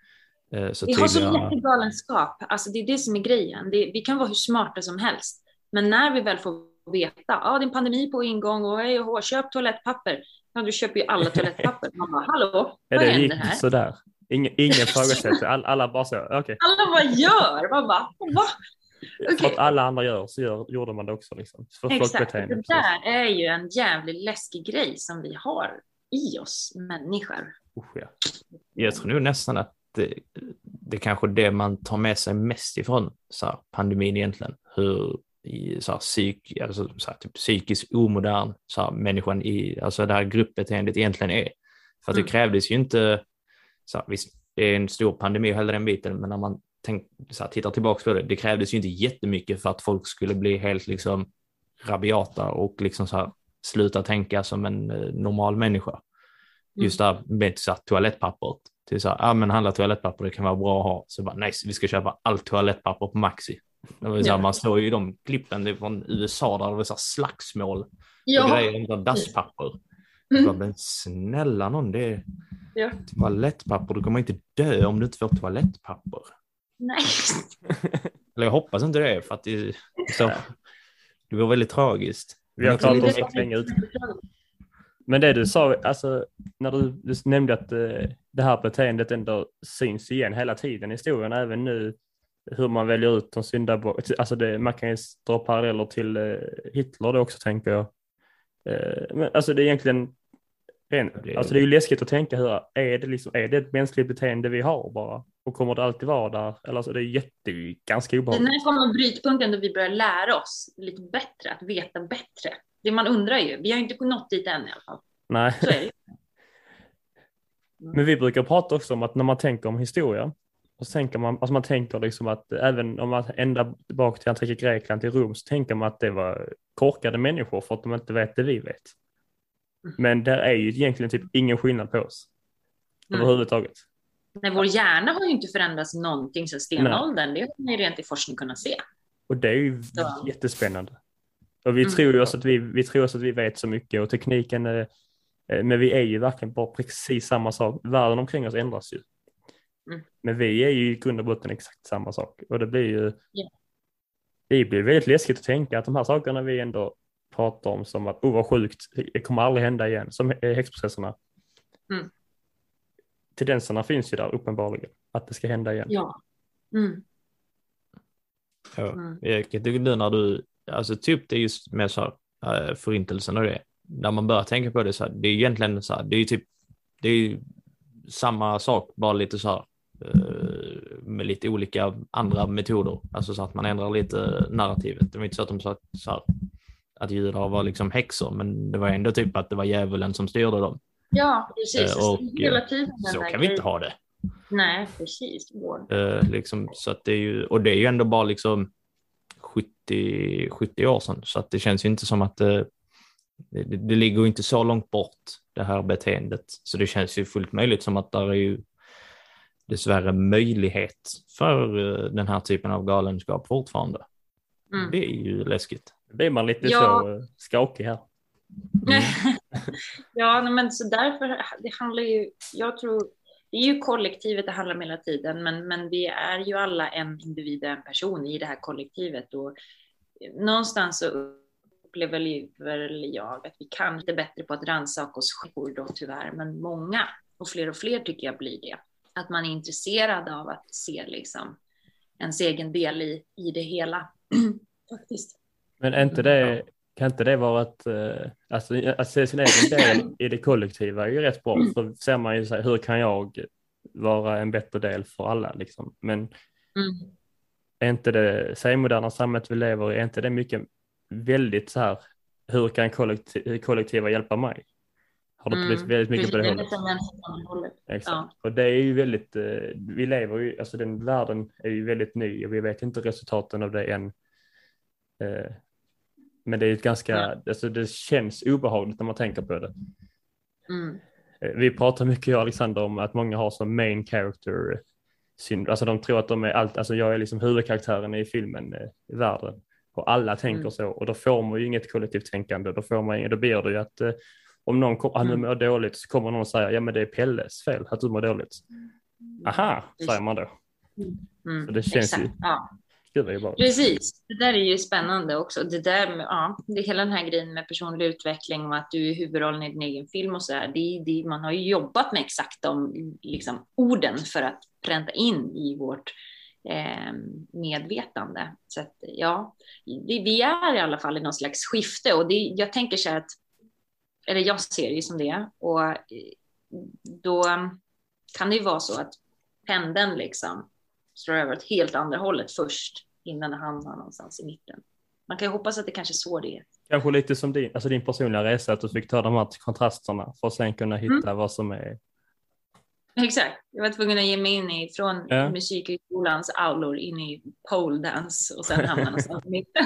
eh, så Vi har så mycket galenskap, alltså det är det som är grejen. Det, vi kan vara hur smarta som helst, men när vi väl får veta, ja ah, det är en pandemi på ingång och och köp toalettpapper. Ja, du köper ju alla toalettpapper. Man bara, hallå, vad ja, händer här? Sådär. Ingen, ingen ifrågasätter, all, alla bara så, okej. Okay. Alla bara gör, man bara, va? Okay. För att alla andra gör så gör, gjorde man det också. Liksom, för Exakt, det där är ju en jävligt läskig grej som vi har i oss människor. Usch, ja. Jag tror nog nästan att det, det är kanske det man tar med sig mest ifrån så här, pandemin egentligen. Hur så här, psyk, alltså, så här, typ, psykiskt omodern så här, människan i alltså det här gruppbeteendet egentligen är. För att det mm. krävdes ju inte, så här, visst, det är en stor pandemi och hela den biten, men när man tänk, så här, tittar tillbaka på det, det krävdes ju inte jättemycket för att folk skulle bli helt liksom rabiata och liksom så här, sluta tänka som en eh, normal människa. Mm. Just där med så här, toalettpappret. Till så här, ja men handla toalettpapper, det kan vara bra att ha. Så bara, nice, vi ska köpa allt toalettpapper på Maxi. Det var så här, Man såg ju de klippen från USA där det var så slagsmål ja. och grejer med dasspapper. Mm. Men snälla någon, det är ja. toalettpapper. Du kommer inte dö om du inte får toalettpapper. Nej. *laughs* Eller jag hoppas inte det, för att det, så, det var väldigt tragiskt. Vi har pratat om det länge ut. Men det du sa, alltså när du, du nämnde att uh, det här beteendet ändå syns igen hela tiden i historien, även nu hur man väljer ut de syndabockar. Alltså det, man kan ju dra paralleller till uh, Hitler då också tänker jag. Uh, men alltså det är egentligen, en, alltså det är ju läskigt att tänka hur, är det liksom, är det ett mänskligt beteende vi har bara? Och kommer det alltid vara där? Eller alltså det är jätte, ganska obehagligt. När kommer brytpunkten då vi börjar lära oss lite bättre, att veta bättre? Det man undrar ju, vi har inte nått dit än i alla fall. Nej. Så är det. Mm. Men vi brukar prata också om att när man tänker om historia, och tänker man, alltså man tänker liksom att även om man ända tillbaka till antika Grekland, till Rom, så tänker man att det var korkade människor för att de inte vet det vi vet. Mm. Men där är ju egentligen typ ingen skillnad på oss. Mm. Överhuvudtaget. Nej, vår hjärna har ju inte förändrats någonting sedan stenåldern. Det har man ju rent i forskning kunnat se. Och det är ju så. jättespännande. Och vi mm. tror ju också att vi, vi tror också att vi vet så mycket och tekniken, eh, men vi är ju verkligen bara precis samma sak. Världen omkring oss ändras ju. Men vi är ju i grund och botten exakt samma sak och det blir ju. Yeah. Det blir väldigt läskigt att tänka att de här sakerna vi ändå pratar om som att oh vad sjukt, det kommer aldrig hända igen, som häxprocesserna. Mm tendenserna finns ju där uppenbarligen, att det ska hända igen. Ja. Mm. Ja, mm. jag tycker nu när du, alltså typ det just med så här, äh, förintelsen och det, när man börjar tänka på det så här, det är egentligen så här, det är ju typ, det är ju samma sak, bara lite så här, med lite olika andra metoder, alltså så att man ändrar lite narrativet. Det var inte så att de sa så här, att judar var liksom häxor, men det var ändå typ att det var djävulen som styrde dem. Ja, precis. Och Hela tiden så kan vi inte ha det. Nej, precis. Eh, liksom, så att det är ju, och det är ju ändå bara liksom 70, 70 år sedan, så att det känns ju inte som att det, det, det ligger inte så långt bort det här beteendet. Så det känns ju fullt möjligt som att där är ju dessvärre möjlighet för eh, den här typen av galenskap fortfarande. Mm. Det är ju läskigt. Blir man lite Ja. så eh, skakig här. Mm. *laughs* ja, men så därför, det handlar ju, jag tror, det är ju kollektivet det handlar om hela tiden, men, men vi är ju alla en individ, en person i det här kollektivet och någonstans så upplever väl jag att vi kan lite bättre på att rannsaka oss själva då tyvärr, men många och fler och fler tycker jag blir det. Att man är intresserad av att se liksom ens egen del i, i det hela. *clears throat* Faktiskt. Men är inte det, kan inte det vara att, eh, alltså, att se sin egen del i det kollektiva är ju rätt bra. För ser man ju så här, hur kan jag vara en bättre del för alla liksom. Men Mm. är inte det, säg moderna samhället vi lever i, är inte det mycket väldigt så här, hur kan kollektiv, kollektiva hjälpa mig? Har det Mm, väldigt mycket på det hållet? Exakt. Och det är ju väldigt, eh, vi lever ju, alltså den världen är ju väldigt ny och vi vet inte resultaten av det än. Eh, Men det är ett ganska, alltså det känns obehagligt när man tänker på det. Mm. Eh, Vi pratar mycket, jag och Alexander, om att många har som main character syndrom. Alltså de tror att de är allt, alltså jag är liksom huvudkaraktären i filmen, i världen. Och alla tänker Mm. så och då får man ju inget kollektivt tänkande. Då, får man, då blir det ju att om någon kom, nu Mm. mår dåligt så kommer någon säga ja men det är Pelles fel att du mår dåligt. Aha, säger man då. Mm. Så det känns Exakt. ju- Ja. Precis, det där är ju spännande också. Det där med, ja, det hela den här grejen med personlig utveckling och att du är huvudrollen i din egen film och så där. Det, det, man har ju jobbat med exakt de liksom, orden för att pränta in i vårt eh, medvetande. Så att, ja, vi, vi är i alla fall i någon slags skifte och det, jag tänker så här att, eller jag ser det som det, och eh, då kan det ju vara så att pendeln liksom slår över åt helt andra hållet först innan det hamnar någonstans i mitten. Man kan ju hoppas att det kanske är så det är. Kanske lite som din, alltså din personliga resa, att du fick ta de här kontrasterna för att sen kunna hitta vad som är. Exakt. Jag var tvungen att ge mig in i, från Ja. musikhögskolans aulor in i pole dance och sen hamna någonstans i mitten.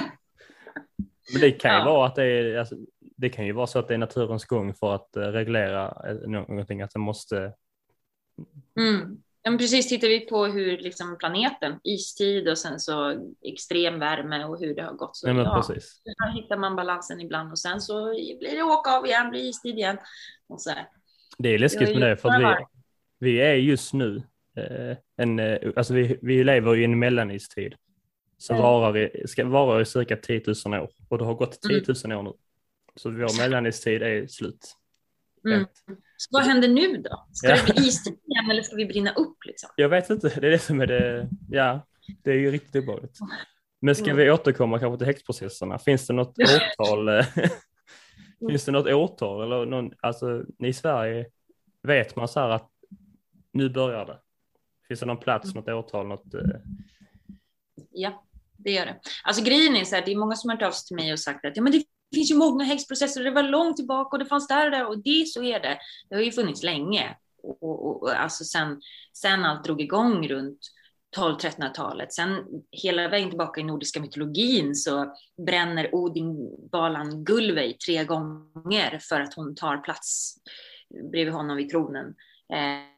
Men det kan ju Ja. vara att det är, alltså, det kan ju vara så att det är naturens gång för att eh, reglera eh, någonting, att det måste. Mm. Ja, men precis, tittar vi på hur liksom planeten, istid och sen så extrem värme och hur det har gått. Så, men ja, precis. här hittar man balansen ibland och sen så blir det åka av igen, blir istid igen. Och så här. Det är läskigt med det för att vi, vi är just nu eh, en, eh, alltså vi, vi lever i en mellanistid som Mm. varar i, ska vara i cirka 10 000 år och det har gått 10 000 år nu. Så vår mellanistid är slut. Mm. Så vad händer nu då? Ska Ja. det bli istid igen eller ska vi brinna upp liksom? Jag vet inte, det är det som är det, ja, det är ju riktigt obehagligt. Men ska Mm. vi återkomma kanske till häxprocesserna? Finns det något årtal? eh, Finns det något årtal eller någon, alltså i Sverige vet man så här att nu börjar det. Finns det någon plats, något årtal, något? eh, Ja, det gör det. Alltså grejen är så här, det är många som har hört av sig till mig och sagt att ja, men det det finns ju många häxprocesser och det var långt tillbaka och det fanns där och där och det så är det. Det har ju funnits länge och, och, och alltså sen, sen allt drog igång runt 12-1300-talet. Sen hela vägen tillbaka i nordiska mytologin så bränner Odin Balan Gulvej tre gånger för att hon tar plats bredvid honom vid tronen. Eh,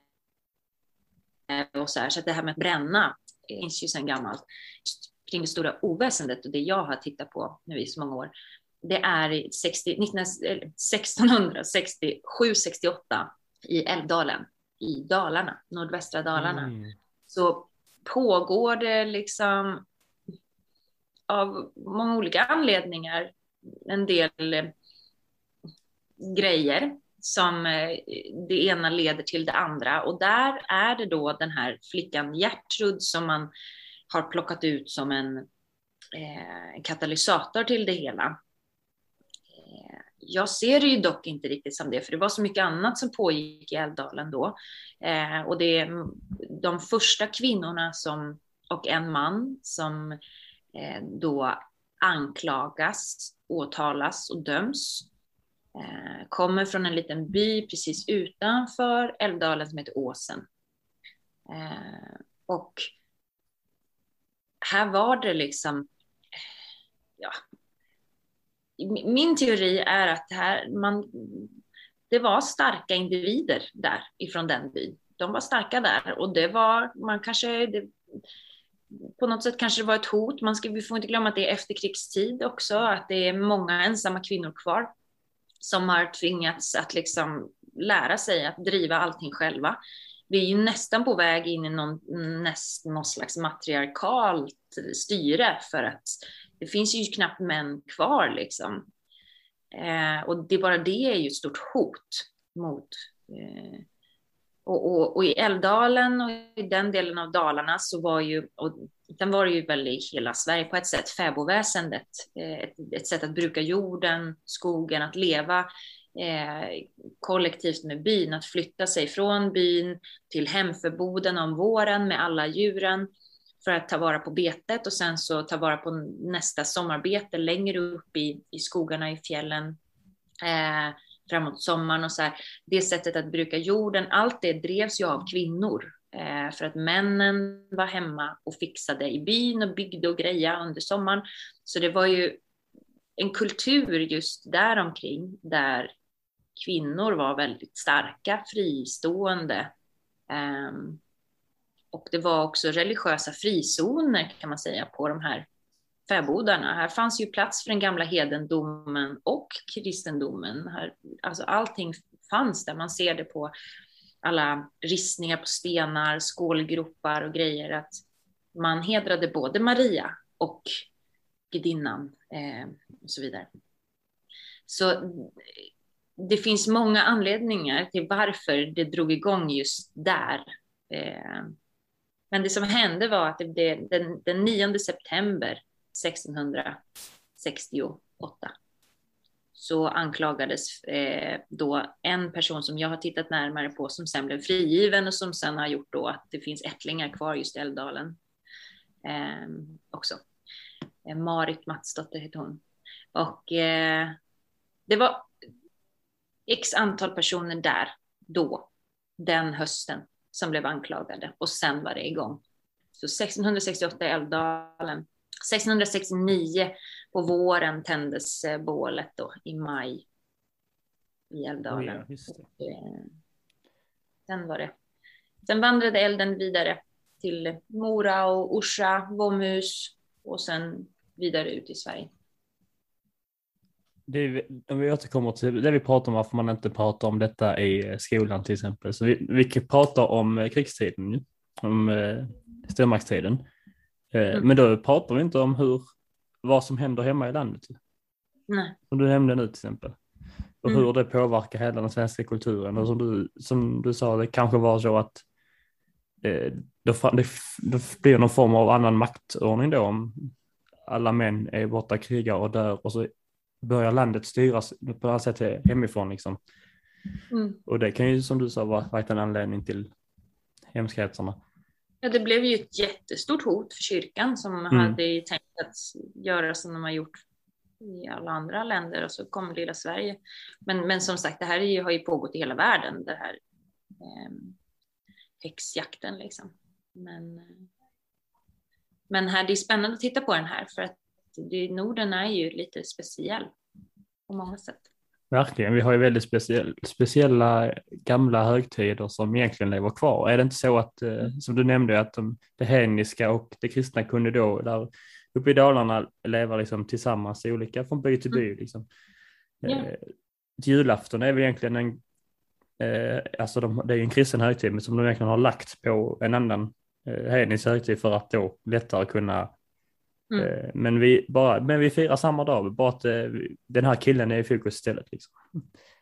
och så, här, så att det här med att bränna finns ju sedan gammalt. Kring det stora oväsendet och det jag har tittat på nu i så många år. Det är i 60, 19, eller 1667-68 i Älvdalen i Dalarna, nordvästra Dalarna mm. så pågår det liksom av många olika anledningar en del eh, grejer som eh, det ena leder till det andra och där är det då den här flickan Gertrud som man har plockat ut som en eh, katalysator till det hela. Jag ser det ju dock inte riktigt som det, för det var så mycket annat som pågick i Älvdalen då. Eh, och det är de första kvinnorna som, och en man som eh, då anklagas, åtalas och döms. Eh, kommer från en liten by precis utanför Älvdalen som heter Åsen. Eh, och här var det liksom, ja, min teori är att det här, man, det var starka individer där ifrån den byn. De var starka där och det var, man kanske, det, på något sätt kanske det var ett hot. Man ska, vi får inte glömma att det är efterkrigstid också, att det är många ensamma kvinnor kvar som har tvingats att liksom lära sig att driva allting själva. Vi är ju nästan på väg in i någon, näst, någon slags matriarkalt styre för att det finns ju knappt män kvar liksom. Eh, och det bara det är ju ett stort hot mot eh, och, och, och, i Älvdalen och i den delen av Dalarna så var ju, och den var ju väl i hela Sverige på ett sätt, fäbodväsendet, eh, ett, ett, sätt att bruka jorden, skogen, att leva eh, kollektivt med byn, att flytta sig från byn till hemförboden om våren med alla djuren för att ta vara på betet och sen så ta vara på nästa sommarbete längre upp i, i skogarna i fjällen. Eh, framåt sommaren och så här. Det sättet att bruka jorden, allt det drevs ju av kvinnor. Eh, för att männen var hemma och fixade i byn och byggde och greja under sommaren. Så det var ju en kultur just däromkring där kvinnor var väldigt starka, fristående. Um, och det var också religiösa frizoner kan man säga på de här fäbodarna. Här fanns ju plats för den gamla hedendomen och kristendomen. Här, alltså allting fanns där. Man ser det på alla ristningar på stenar, skålgropar och grejer. Att man hedrade både Maria och gudinnan eh, och så vidare. Så det finns många anledningar till varför det drog igång just där. Eh, men det som hände var att det, den, den 9 september 1668 så anklagades eh, då en person som jag har tittat närmare på som sen blev frigiven och som sen har gjort då att det finns ättlingar kvar just i Älvdalen eh, också. Eh, Marit Matsdotter hette hon. Och eh, det var x antal personer där då, den hösten, som blev anklagade och sen var det igång. Så 1668 i Älvdalen 1669 på våren tändes eh, bålet då i maj i Älvdalen. Oh ja, eh, Sen var det. Sen vandrade elden vidare till Mora och Orsa, Våmhus och sen vidare ut i Sverige. Det, om vi återkommer till det vi pratar om, varför man inte pratar om detta i skolan till exempel. Så vi, vi pratar om krigstiden, om eh, stormaktstiden. Eh, mm. Men då pratar vi inte om hur, vad som händer hemma i landet. Nej. Som du nämnde nu till exempel. Och mm. hur det påverkar hela den svenska kulturen. Och som du, som du sa, det kanske var så att eh, då, det, det blir någon form av annan maktordning då om alla män är borta, krigar och dör och så börjar landet styras på något sätt hemifrån liksom. Mm. Och det kan ju som du sa vara en anledning till hemskheterna. Ja, det blev ju ett jättestort hot för kyrkan som mm. hade tänkt att göra som de har gjort i alla andra länder och så kom lilla Sverige. Men, men som sagt, det här ju, har ju pågått i hela världen, det här eh, häxjakten liksom. Men, men här, det är spännande att titta på den här för att det, Norden är ju lite speciell på många sätt. Verkligen, vi har ju väldigt speciell, speciella gamla högtider som egentligen lever kvar. Är det inte så att, eh, som du nämnde, att de, det hedniska och det kristna kunde då där uppe i Dalarna leva liksom tillsammans olika från by till by. Mm. Liksom. Yeah. Julafton är väl egentligen en, eh, alltså de, det är en kristen högtid, men som de egentligen har lagt på en annan eh, hednisk högtid för att då lättare kunna Mm. Eh, men, vi bara, men vi firar samma dag, bara att eh, den här killen är i fokus istället. Liksom.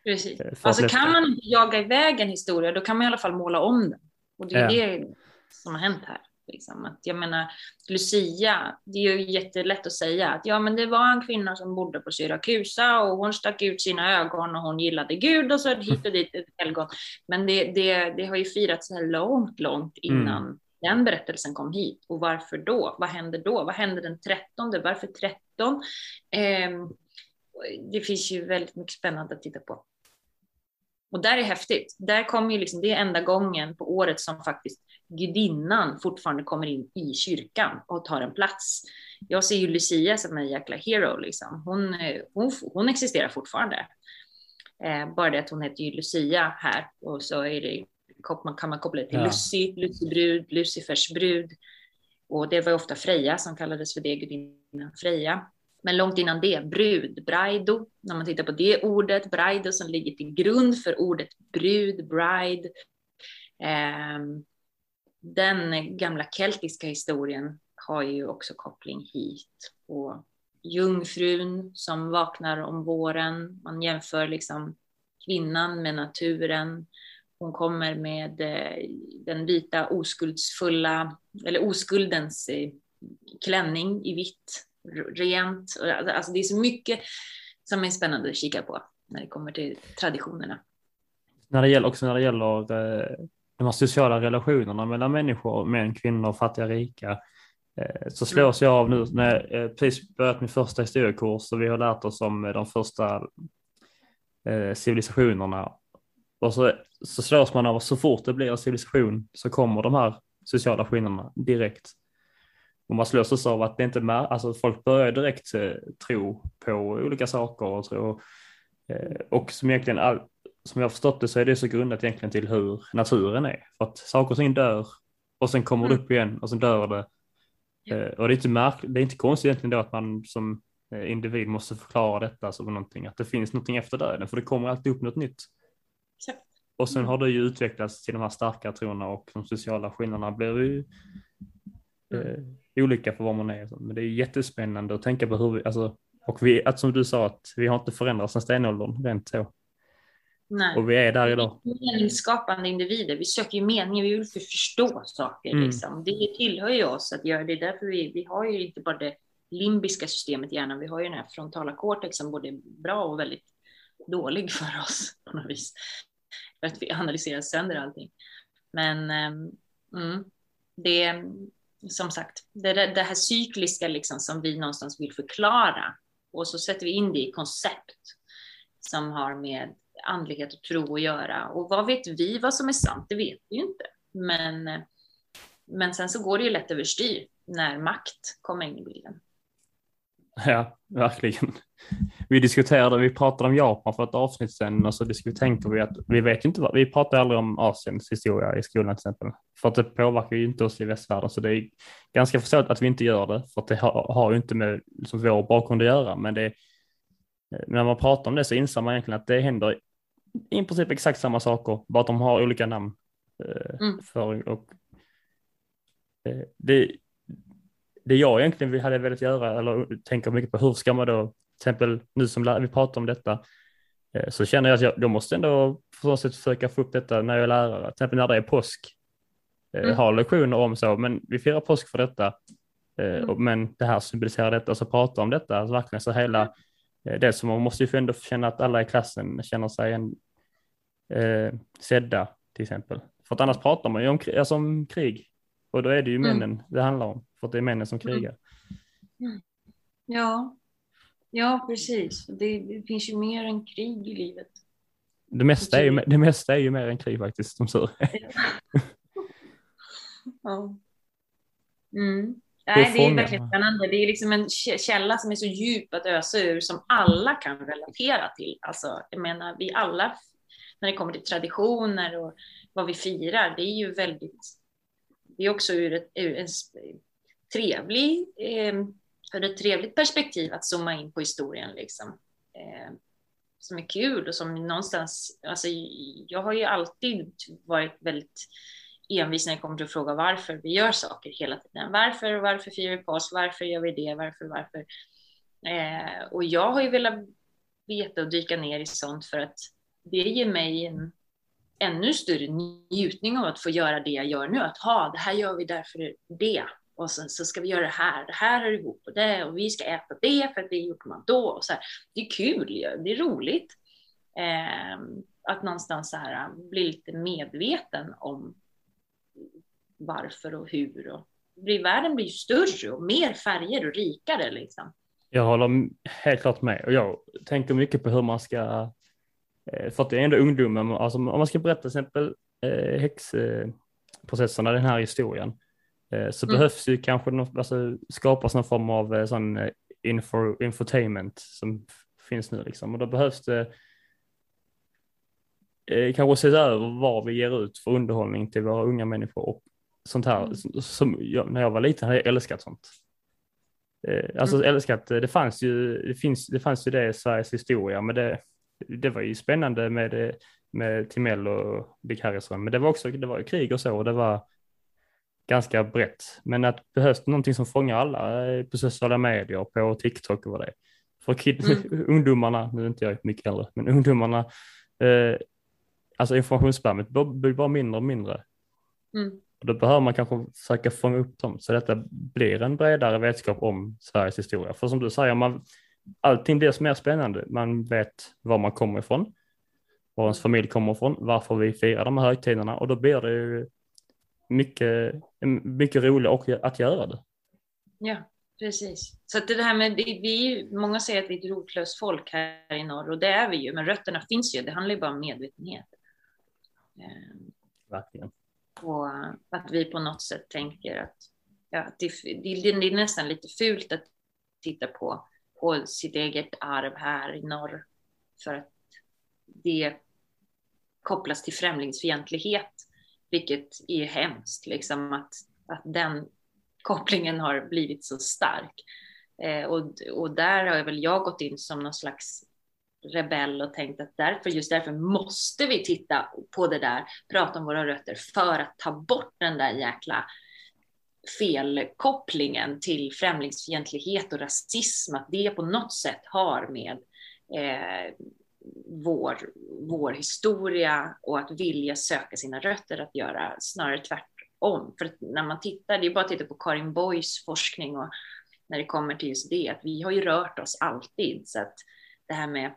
Precis. Eh, alltså kan man inte jaga iväg en historia, då kan man i alla fall måla om den. Och det är ja. det som har hänt här. Liksom. Att, jag menar, Lucia, det är ju jättelätt att säga att ja, men det var en kvinna som bodde på Syrakusa och hon stack ut sina ögon och hon gillade Gud och så hit och dit ett helgon. Men det, det, det har ju firats så här långt, långt innan mm den berättelsen kom hit och varför då? Vad hände då? Vad hände den 13? Varför 13? Eh, det finns ju väldigt mycket spännande att titta på. Och där är häftigt. Där kommer ju liksom, det är enda gången på året som faktiskt gudinnan fortfarande kommer in i kyrkan och tar en plats. Jag ser ju Lucia som en jäkla hero liksom. Hon, eh, hon, hon existerar fortfarande. Eh, bara det att hon heter ju Lucia här och så är det, man kan man koppla det till ja. Lucy, Lucy Lucifers brud. Och det var ofta Freja som kallades för det, gudinnan Freja. Men långt innan det, brud, braido, när man tittar på det ordet, braido som ligger till grund för ordet brud, bride. Eh, den gamla keltiska historien har ju också koppling hit. Och jungfrun som vaknar om våren, man jämför liksom kvinnan med naturen. Hon kommer med eh, den vita oskuldsfulla, eller oskuldens eh, klänning i vitt rent. Alltså, alltså det är så mycket som är spännande att kika på när det kommer till traditionerna. När det gäller också när det gäller eh, de här sociala relationerna mellan människor, män, kvinnor, fattiga, rika, så slås jag av nu när jag precis börjat min första historiekurs och vi har lärt oss om de första civilisationerna. Och så, så slås man av att så fort det blir en civilisation så kommer de här sociala skillnaderna direkt. Och man slås också av att det inte är, alltså folk börjar direkt eh, tro på olika saker och tro, eh, och som egentligen all, som jag har förstått det så är det så grundat egentligen till hur naturen är. För att saker och ting dör och sen kommer det mm. upp igen och sen dör det. Eh, och det är inte märkligt, det är inte konstigt egentligen då att man som individ måste förklara detta som någonting, att det finns någonting efter döden, för det kommer alltid upp något nytt. Och sen har det ju utvecklats till de här starka trona och de sociala skillnaderna blir ju mm. eh, olika för vad man är. Men det är jättespännande att tänka på hur vi, alltså, och vi, att som du sa, att vi har inte förändrats sedan stenåldern, rent så. Nej. Och vi är där idag. Meningsskapande individer. Vi söker ju mening, vi vill förstå saker. Mm. Liksom. Det tillhör ju oss att göra det. Därför vi, vi har ju inte bara det limbiska systemet i hjärnan, vi har ju den här frontala cortex som både är bra och väldigt dålig för oss på något vis. För att vi analyserar sönder allting. Men ehm, mm, det, som sagt, det, det här cykliska liksom som vi någonstans vill förklara och så sätter vi in det i koncept som har med andlighet och tro att göra. Och vad vet vi vad som är sant? Det vet vi ju inte. Men, men sen så går det ju lätt överstyr när makt kommer in i bilden. Ja, verkligen. Vi diskuterade, vi pratade om Japan för ett avsnitt sedan och så tänker vi att vi vet inte vad, vi pratar aldrig om Asiens historia i skolan till exempel. För att det påverkar ju inte oss i västvärlden så det är ganska förståeligt att vi inte gör det för att det har, har ju inte med liksom, vår bakgrund att göra. Men det, när man pratar om det så inser man egentligen att det händer i princip exakt samma saker, bara att de har olika namn. Eh, mm. För, och, eh, det, det jag egentligen hade velat göra eller tänker mycket på, hur ska man då, till exempel nu som vi pratar om detta, eh, så känner jag att jag då måste ändå på sätt försöka få upp detta när jag är lärare, till exempel när det är påsk, mm. ha lektioner om så, men vi firar påsk för detta, mm. men det här symboliserar detta, så prata om detta, alltså verkligen så hela Eh, det som man måste ju ändå känna att alla i klassen känner sig en, eh, sedda till exempel. För att annars pratar man ju om, alltså om krig och då är det ju mm. männen mm. det handlar om för att det är männen som mm. krigar. Mm. Ja, ja precis. Det, det, finns ju mer än krig i livet. Det mesta är ju, det mesta är ju mer än krig faktiskt som sur. ja. Mm. Nej, det är verkligen spännande. Det är liksom en källa som är så djup att ösa ur som alla kan relatera till. Alltså, jag menar, vi alla, när det kommer till traditioner och vad vi firar, det är ju väldigt, det är också ur ett, ur en trevlig, eh, ur ett trevligt perspektiv att zooma in på historien liksom. Eh, som är kul och som någonstans, alltså jag har ju alltid varit väldigt envis när det kommer till att fråga varför vi gör saker hela tiden. Varför, varför firar vi påsk? Varför gör vi det? Varför, varför? Eh, och jag har ju velat veta och dyka ner i sånt för att det ger mig en ännu större njutning av att få göra det jag gör nu. Att ha, det här gör vi därför det. Och sen så ska vi göra det här, det här hör ihop och det och vi ska äta det för att det gjorde man då. Och så här. Det är kul, ju, det är roligt. Eh, att någonstans så här um, bli lite medveten om varför och hur. Och världen blir ju större och mer färger och rikare liksom. Jag håller helt klart med och jag tänker mycket på hur man ska eh, för att det är ändå ungdomen, alltså om man ska berätta till exempel eh, häxprocesserna, den här historien, så mm. behövs ju kanske något, alltså, skapas någon form av eh, sån eh, info, infotainment som finns nu liksom. Och då behövs det eh, kanske ses över vad vi ger ut för underhållning till våra unga människor och sånt här. Mm. Som jag, när jag var liten hade jag älskat sånt. Eh, alltså mm. älskat, det fanns ju, det finns, det fanns ju det i Sveriges historia, men det, det var ju spännande med, med Timell och Dick Harrison, men det var också, det var krig och så, och det var ganska brett. Men att det behövs någonting som fångar alla eh, på sociala medier, på TikTok och vad det är. För kid, mm. *laughs* ungdomarna, nu är inte jag mycket äldre, men ungdomarna, eh, alltså informationsspammet blir bara mindre och mindre. Mm. Och då behöver man kanske försöka fånga upp dem så detta blir en bredare vetskap om Sveriges historia. För som du säger, man, allting blir mer spännande. Man vet var man kommer ifrån, var ens familj kommer ifrån, varför vi firar de här högtiderna och då blir det ju mycket, mycket roligare att göra det. Ja, precis. Så att det här med, vi, många säger att vi är ett rotlöst folk här i norr och det är vi ju, men rötterna finns ju, det handlar ju bara om medvetenhet. Verkligen. Och att vi på något sätt tänker att ja, det, det, det är nästan lite fult att titta på, på sitt eget arv här i norr för att det kopplas till främlingsfientlighet, vilket är hemskt, liksom att, att den kopplingen har blivit så stark. Eh, och, och där har väl jag gått in som någon slags rebell och tänkt att därför, just därför måste vi titta på det där, prata om våra rötter för att ta bort den där jäkla felkopplingen till främlingsfientlighet och rasism, att det på något sätt har med eh, vår, vår historia och att vilja söka sina rötter att göra, snarare tvärtom. För när man tittar, det är bara att titta på Karin Boys forskning och när det kommer till just det, att vi har ju rört oss alltid, så att det här med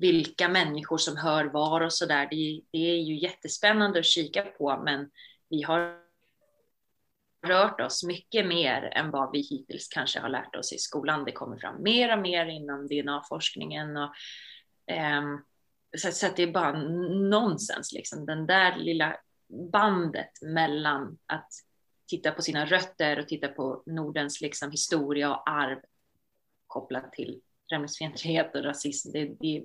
vilka människor som hör var och så där. Det, det är ju jättespännande att kika på, men vi har rört oss mycket mer än vad vi hittills kanske har lärt oss i skolan. Det kommer fram mer och mer inom DNA-forskningen och Ehm, så, så att det är bara nonsens liksom. Den där lilla bandet mellan att titta på sina rötter och titta på Nordens liksom historia och arv kopplat till främlingsfientlighet och rasism, det, det,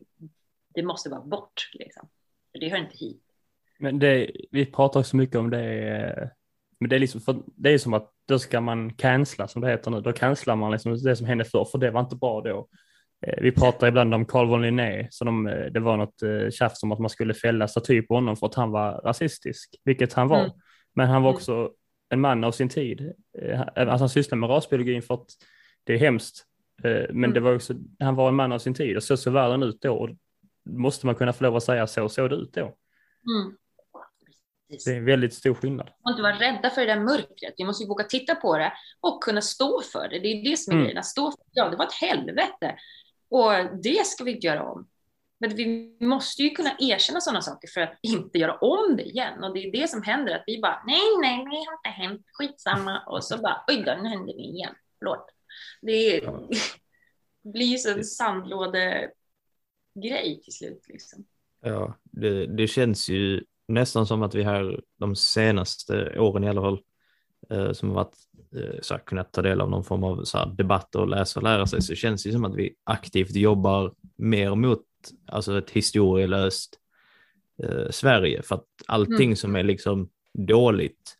det måste vara bort. Liksom. För det hör inte hit. Men det, vi pratar så mycket om det, eh, men det är, liksom, för, det är som att då ska man cancella som det heter nu. Då cancelar man liksom det som hände förr, för det var inte bra då. Eh, vi pratar ibland om Carl von Linné, så de, eh, det var något eh, tjafs om att man skulle fälla staty på honom för att han var rasistisk, vilket han var. Mm. Men han var mm. också en man av sin tid. Alltså han sysslade med rasbiologin för att det är hemskt men mm. det var också, han var en man av sin tid och så såg världen ut då. Och måste man kunna få lov att säga så såg det ut då. Mm. Det är en väldigt stor skillnad. Vi får inte vara rädda för det där mörkret. Vi måste ju våga titta på det och kunna stå för det. Det är det som är mm. grejen. Stå för, ja, det var ett helvete. Och det ska vi inte göra om. Men vi måste ju kunna erkänna sådana saker för att inte göra om det igen. Och det är det som händer, att vi bara, nej, nej, det har inte hänt, skitsamma. Och så bara, oj då, nu händer det igen. Förlåt. Det är, ja. *laughs* blir ju så en sandlådegrej till slut. Liksom. Ja, det, det känns ju nästan som att vi här de senaste åren i alla fall eh, som har varit så här, kunnat ta del av någon form av så här, debatt och läsa och lära sig så känns det som att vi aktivt jobbar mer mot alltså ett historielöst eh, Sverige för att allting mm. som är liksom dåligt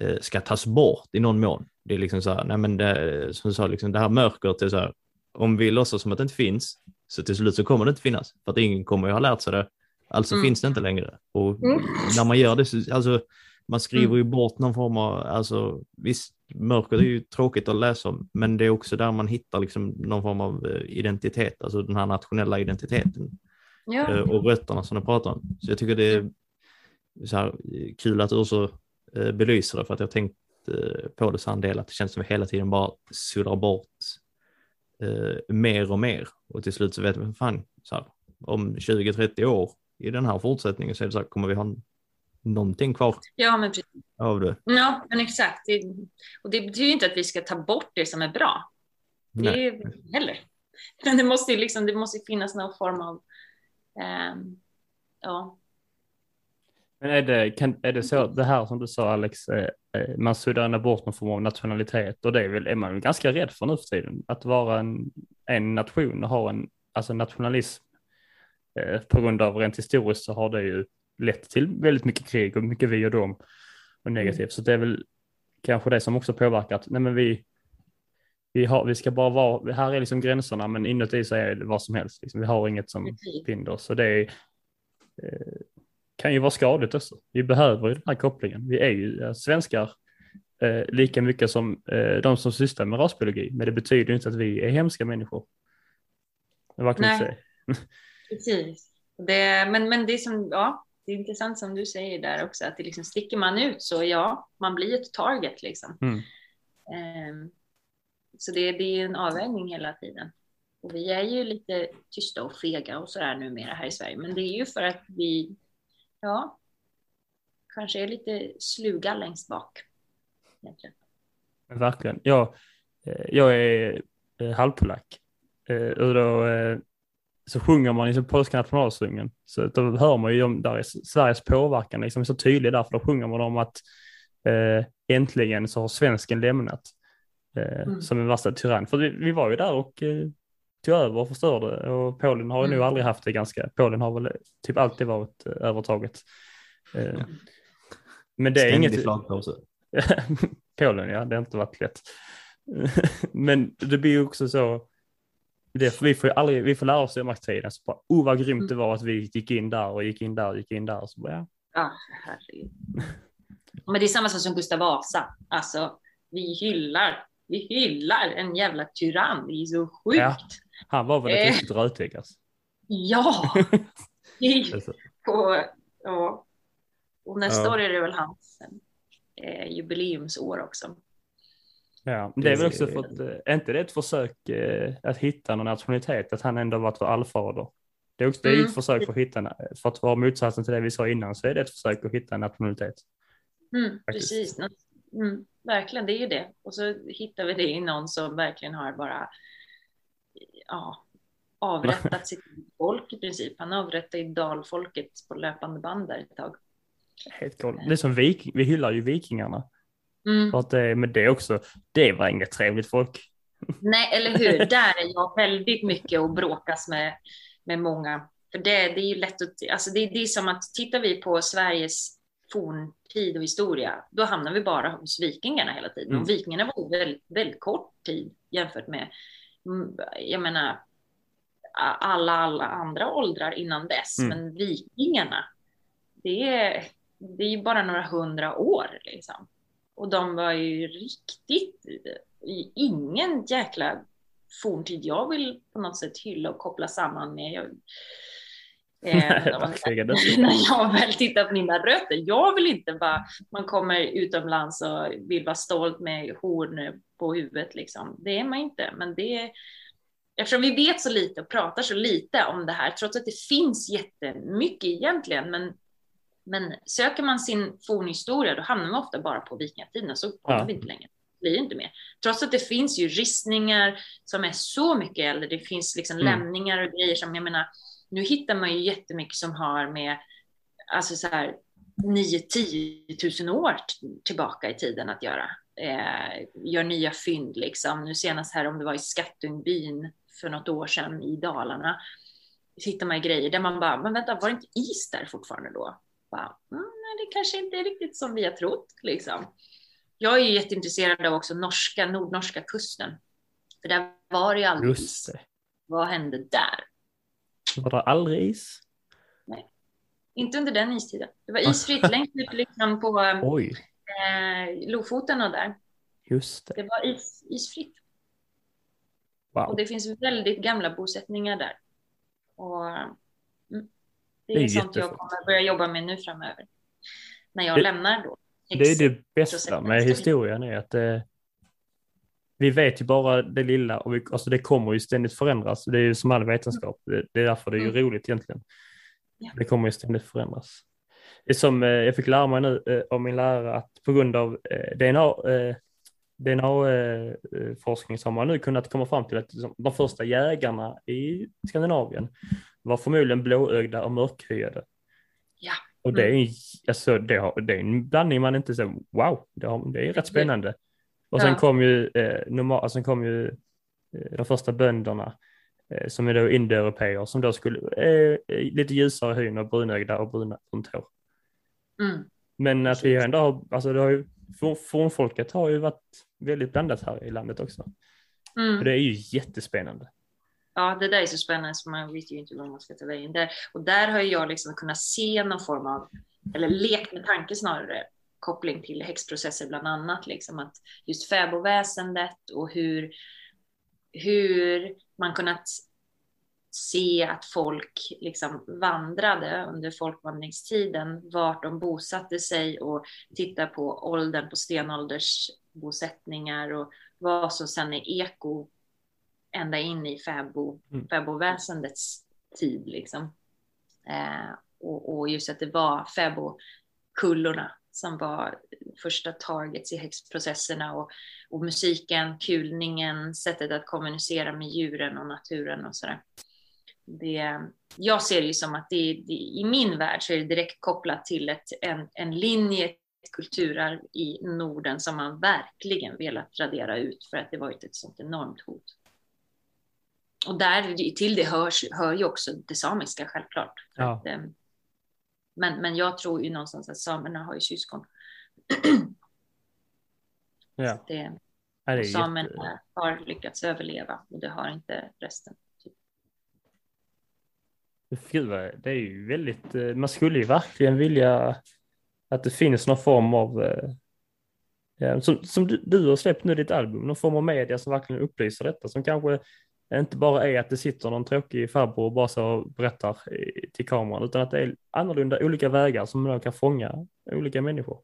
eh, ska tas bort i någon mån. Det är liksom så här, nej men det, som du sa, liksom det här mörkret är så här, om vi låtsas som att det inte finns, så till slut så kommer det inte finnas, för att ingen kommer ju ha lärt sig det, alltså mm. finns det inte längre. Och mm. när man gör det, så, alltså man skriver ju bort någon form av, alltså visst, mörkret är ju tråkigt att läsa om, men det är också där man hittar liksom någon form av eh, identitet, alltså den här nationella identiteten. Ja. Eh, och rötterna som du pratar om. Så jag tycker det är så här, kul att du så eh, belyser det, för att jag tänkt Eh, på det så en del att det känns som att vi hela tiden bara suddar bort eh, mer och mer och till slut så vet vi fan så här, om 20-30 år i den här fortsättningen så är det så här, kommer vi ha någonting kvar ja, men precis. av det. Ja, men exakt. Det, och det betyder inte att vi ska ta bort det som är bra. Det är heller. Men det måste ju liksom, det måste finnas någon form av Um, ja. Men är det, kan, är det så, det här som du sa Alex, eh, eh, man suddar bort någon form av nationalitet och det är, väl, är man ganska rädd för nu för tiden, att vara en, en nation och ha en alltså nationalism. Eh, på grund av rent historiskt så har det ju lett till väldigt mycket krig och mycket vi och dem och negativt. Mm. Så det är väl kanske det som också påverkat. Nej, men vi, vi, har, vi ska bara vara, här är liksom gränserna men inuti så är det vad som helst. Liksom. Vi har inget som binder oss. Så det är, eh, kan ju vara skadligt också. Vi behöver ju den här kopplingen. Vi är ju svenskar eh, lika mycket som eh, de som sysslar med rasbiologi. Men det betyder inte att vi är hemska människor. Vad kan Nej, *laughs* precis. Det, men, men det som, ja, det är intressant som du säger där också, att det liksom sticker man ut så ja, man blir ett target liksom. Mm. Um, så det, det är en avvägning hela tiden. Och vi är ju lite tysta och fega och sådär numera här i Sverige, men det är ju för att vi, ja, kanske är lite sluga längst bak. Egentligen. Verkligen. Jag, eh, jag är eh, halvpolack eh, och då så sjunger man liksom polska nationalsången. Så då hör man ju om där Sveriges påverkan liksom så tydlig där, för då sjunger man om att eh, äntligen så har svensken lämnat eh, mm. som en värsta tyrann. För vi, vi, var ju där och eh, tog över och förstörde och Polen har ju mm. nog aldrig haft det ganska, Polen har väl typ alltid varit eh, övertaget. Eh, men det är Ständig inget... *laughs* Polen, ja, det har inte varit lätt. *laughs* men det blir ju också så, det, vi, får aldrig, vi får lära oss i makttiden, så bara, oh vad grymt det mm. var att vi gick in där och gick in där och gick in där. Så bara, ja. ja, herregud. Men det är samma sak som Gustav Vasa. Alltså, vi hyllar, vi hyllar en jävla tyrann. Det är så sjukt. Ja, han var väl ett eh. riktigt rötägg alltså. Ja. *laughs* på, ja. Och nästa ja. år är det väl hans eh, jubileumsår också. Ja, det är väl också för att, eh, är inte det ett försök eh, att hitta någon nationalitet, att han ändå varit vår allfader? Det är också det är ett mm. försök för att hitta, för att vara motsatsen till det vi sa innan, så är det ett försök att hitta en nationalitet. Mm, precis, mm, verkligen, det är ju det. Och så hittar vi det i någon som verkligen har bara ja, avrättat sitt folk i princip. Han avrättade dalfolket på löpande band där ett tag. Helt galet. Det är som vik vi hyllar ju vikingarna. Mm. För att det, men det också, det var inget trevligt folk. *laughs* Nej, eller hur? Där är jag väldigt mycket och bråkas med, med många. För det, det är ju lätt att, alltså det, det är som att tittar vi på Sveriges forntid och historia, då hamnar vi bara hos vikingarna hela tiden. Mm. Och vikingarna var väldigt, väldigt kort tid jämfört med, mm, jag menar, alla, alla andra åldrar innan dess. Mm. Men vikingarna, det är, det är ju bara några hundra år liksom. Och de var ju riktigt, ingen jäkla forntid jag vill på något sätt hylla och koppla samman med. Jag, *laughs* eh, *laughs* när jag väl tittar på mina rötter. Jag vill inte bara, man kommer utomlands och vill vara stolt med horn på huvudet liksom. Det är man inte, men det eftersom vi vet så lite och pratar så lite om det här, trots att det finns jättemycket egentligen, men men söker man sin fornhistoria, då hamnar man ofta bara på vikingatiden, så kommer ja. vi inte längre. Blir inte mer. Trots att det finns ju ristningar som är så mycket äldre. Det finns liksom mm. lämningar och grejer som, jag menar, nu hittar man ju jättemycket som har med, alltså så här, 9-10 tusen år tillbaka i tiden att göra. Eh, gör nya fynd liksom. Nu senast här om det var i Skattungbyn för något år sedan i Dalarna hittar man grejer där man bara, men vänta, var det inte is där fortfarande då? Bara, mm, det kanske inte är riktigt som vi har trott. Liksom. Jag är ju jätteintresserad av också norska, nordnorska kusten. För där var det ju aldrig is. Vad hände där? Var det aldrig is? Nej, inte under den istiden. Det var isfritt längst ut liksom på *laughs* eh, Lofoten och där. Just det. Det var is, isfritt. Wow. Och det finns väldigt gamla bosättningar där. Och det är, det är sånt jag kommer börja jobba med nu framöver. När jag det, lämnar då. Det är det bästa med historien är att eh, vi vet ju bara det lilla och vi, alltså det kommer ju ständigt förändras. Det är ju som all vetenskap. Det, det är därför det är ju mm. roligt egentligen. Ja. Det kommer ju ständigt förändras. Det är som eh, jag fick lära mig nu eh, av min lärare att på grund av eh, DNA, DNA-forskning så har man nu kunnat komma fram till att de första jägarna i Skandinavien var förmodligen blåögda och mörkhyade. Ja. Och det är, en- alltså, det, har, det är en blandning man inte säger wow, det, har, det är rätt spännande. Och sen Ja. kom ju, eh, normal, sen kom ju eh, de första bönderna eh, som är då indoeuropeer som då skulle, eh, eh, lite ljusare hyn och brunögda och bruna, brunt hår. Mm. Men att vi ändå har, alltså det har ju, forn- fornfolket har ju varit väldigt blandat här i landet också. Och Mm. det är ju jättespännande. Ja, det där är så spännande så man vet ju inte vad man ska ta vägen där. Och där har ju jag liksom kunnat se någon form av, eller lekt med tanke snarare, koppling till häxprocesser bland annat, liksom att just fäbodväsendet och hur, hur man kunnat se att folk liksom vandrade under folkvandringstiden, vart de bosatte sig och titta på åldern på stenåldersbosättningar och vad som sen är eko ända in i fäbo, Mm. fäbodväsendets tid. Liksom. Eh, och, och just att det var fäbokullorna som var första targets i häxprocesserna och, och musiken, kulningen, sättet att kommunicera med djuren och naturen och sådär. Det, jag ser det ju som att det, det, i min värld så är det direkt kopplat till ett, en, en linje, ett kulturarv i Norden som man verkligen velat radera ut för att det varit ett sånt enormt hot. Och där till det hörs, hör ju också det samiska självklart. Ja. Att, eh, men, men jag tror ju någonstans att samerna har ju syskon. *clears throat* Ja, Det, ja det och jätte... samerna har lyckats överleva och det har inte resten. Gud, vad- det är ju väldigt, eh, man skulle ju verkligen vilja att det finns någon form av, eh, som, som du, du har släppt nu ditt album, någon form av media som verkligen upplyser detta, som kanske inte bara är att det sitter någon tråkig farbror och bara så berättar till kameran, utan att det är annorlunda, olika vägar som man kan fånga olika människor.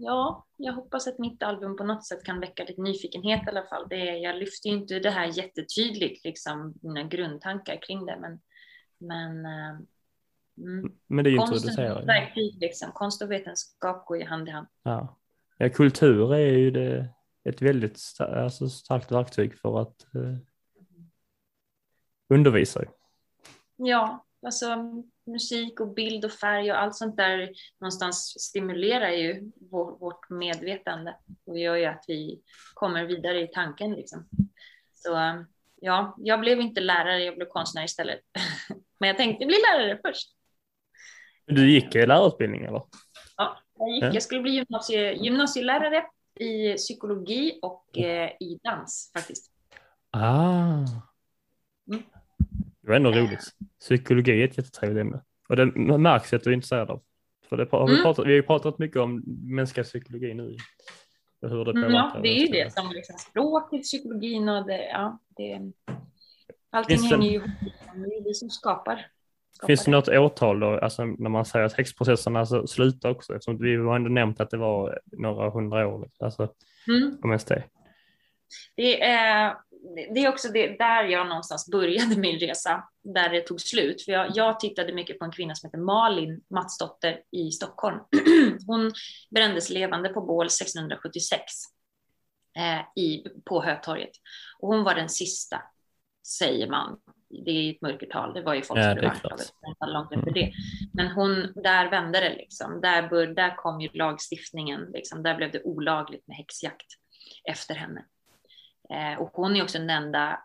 Ja, jag hoppas att mitt album på något sätt kan väcka lite nyfikenhet i alla fall. Det är, jag lyfter ju inte det här jättetydligt, liksom mina grundtankar kring det, men, men eh, mm. Men det introducerar ju. verktyg, liksom. konst och vetenskap går ju hand i hand. Ja. ja, kultur är ju det, ett väldigt alltså, starkt verktyg för att eh, undervisa. Ja, alltså musik och bild och färg och allt sånt där någonstans stimulerar ju vår, vårt medvetande och gör ju att vi kommer vidare i tanken liksom. Så ja, jag blev inte lärare, jag blev konstnär istället. *laughs* Men jag tänkte bli lärare först. Du gick i lärarutbildning eller? Ja, jag, gick, Ja. jag skulle bli gymnasie, gymnasielärare i psykologi och eh, i dans faktiskt. Ah. Det var ändå roligt. Psykologi är ett jättetrevligt ämne. Och det märks att du är intresserad av. För det har vi, Mm. pratat, vi har ju pratat mycket om mänskliga psykologi nu. Och hur det Mm, påverkar. ja, det är ju det som liksom språket, psykologin och det, ja, det, allting Finns hänger ju ihop. Det är det som skapar. skapar Finns det något årtal då, alltså när man säger att häxprocesserna alltså slutar också? Eftersom vi har ändå nämnt att det var några hundra år. Alltså, Mm. om ens det. Det, är, det är också det, där jag någonstans började min resa, där det tog slut. För jag, jag tittade mycket på en kvinna som heter Malin Matsdotter i Stockholm. *clears throat* Hon brändes levande på bål 1676 eh, i, på Hötorget. Och hon var den sista, säger man. Det är ett mörkertal, det var ju folk Ja, som blev. Mm. anklagade långt efter det. Men hon, där vände det liksom. Där, bör, där kom ju lagstiftningen, liksom. där blev det olagligt med häxjakt efter henne. Eh, och hon är också enda,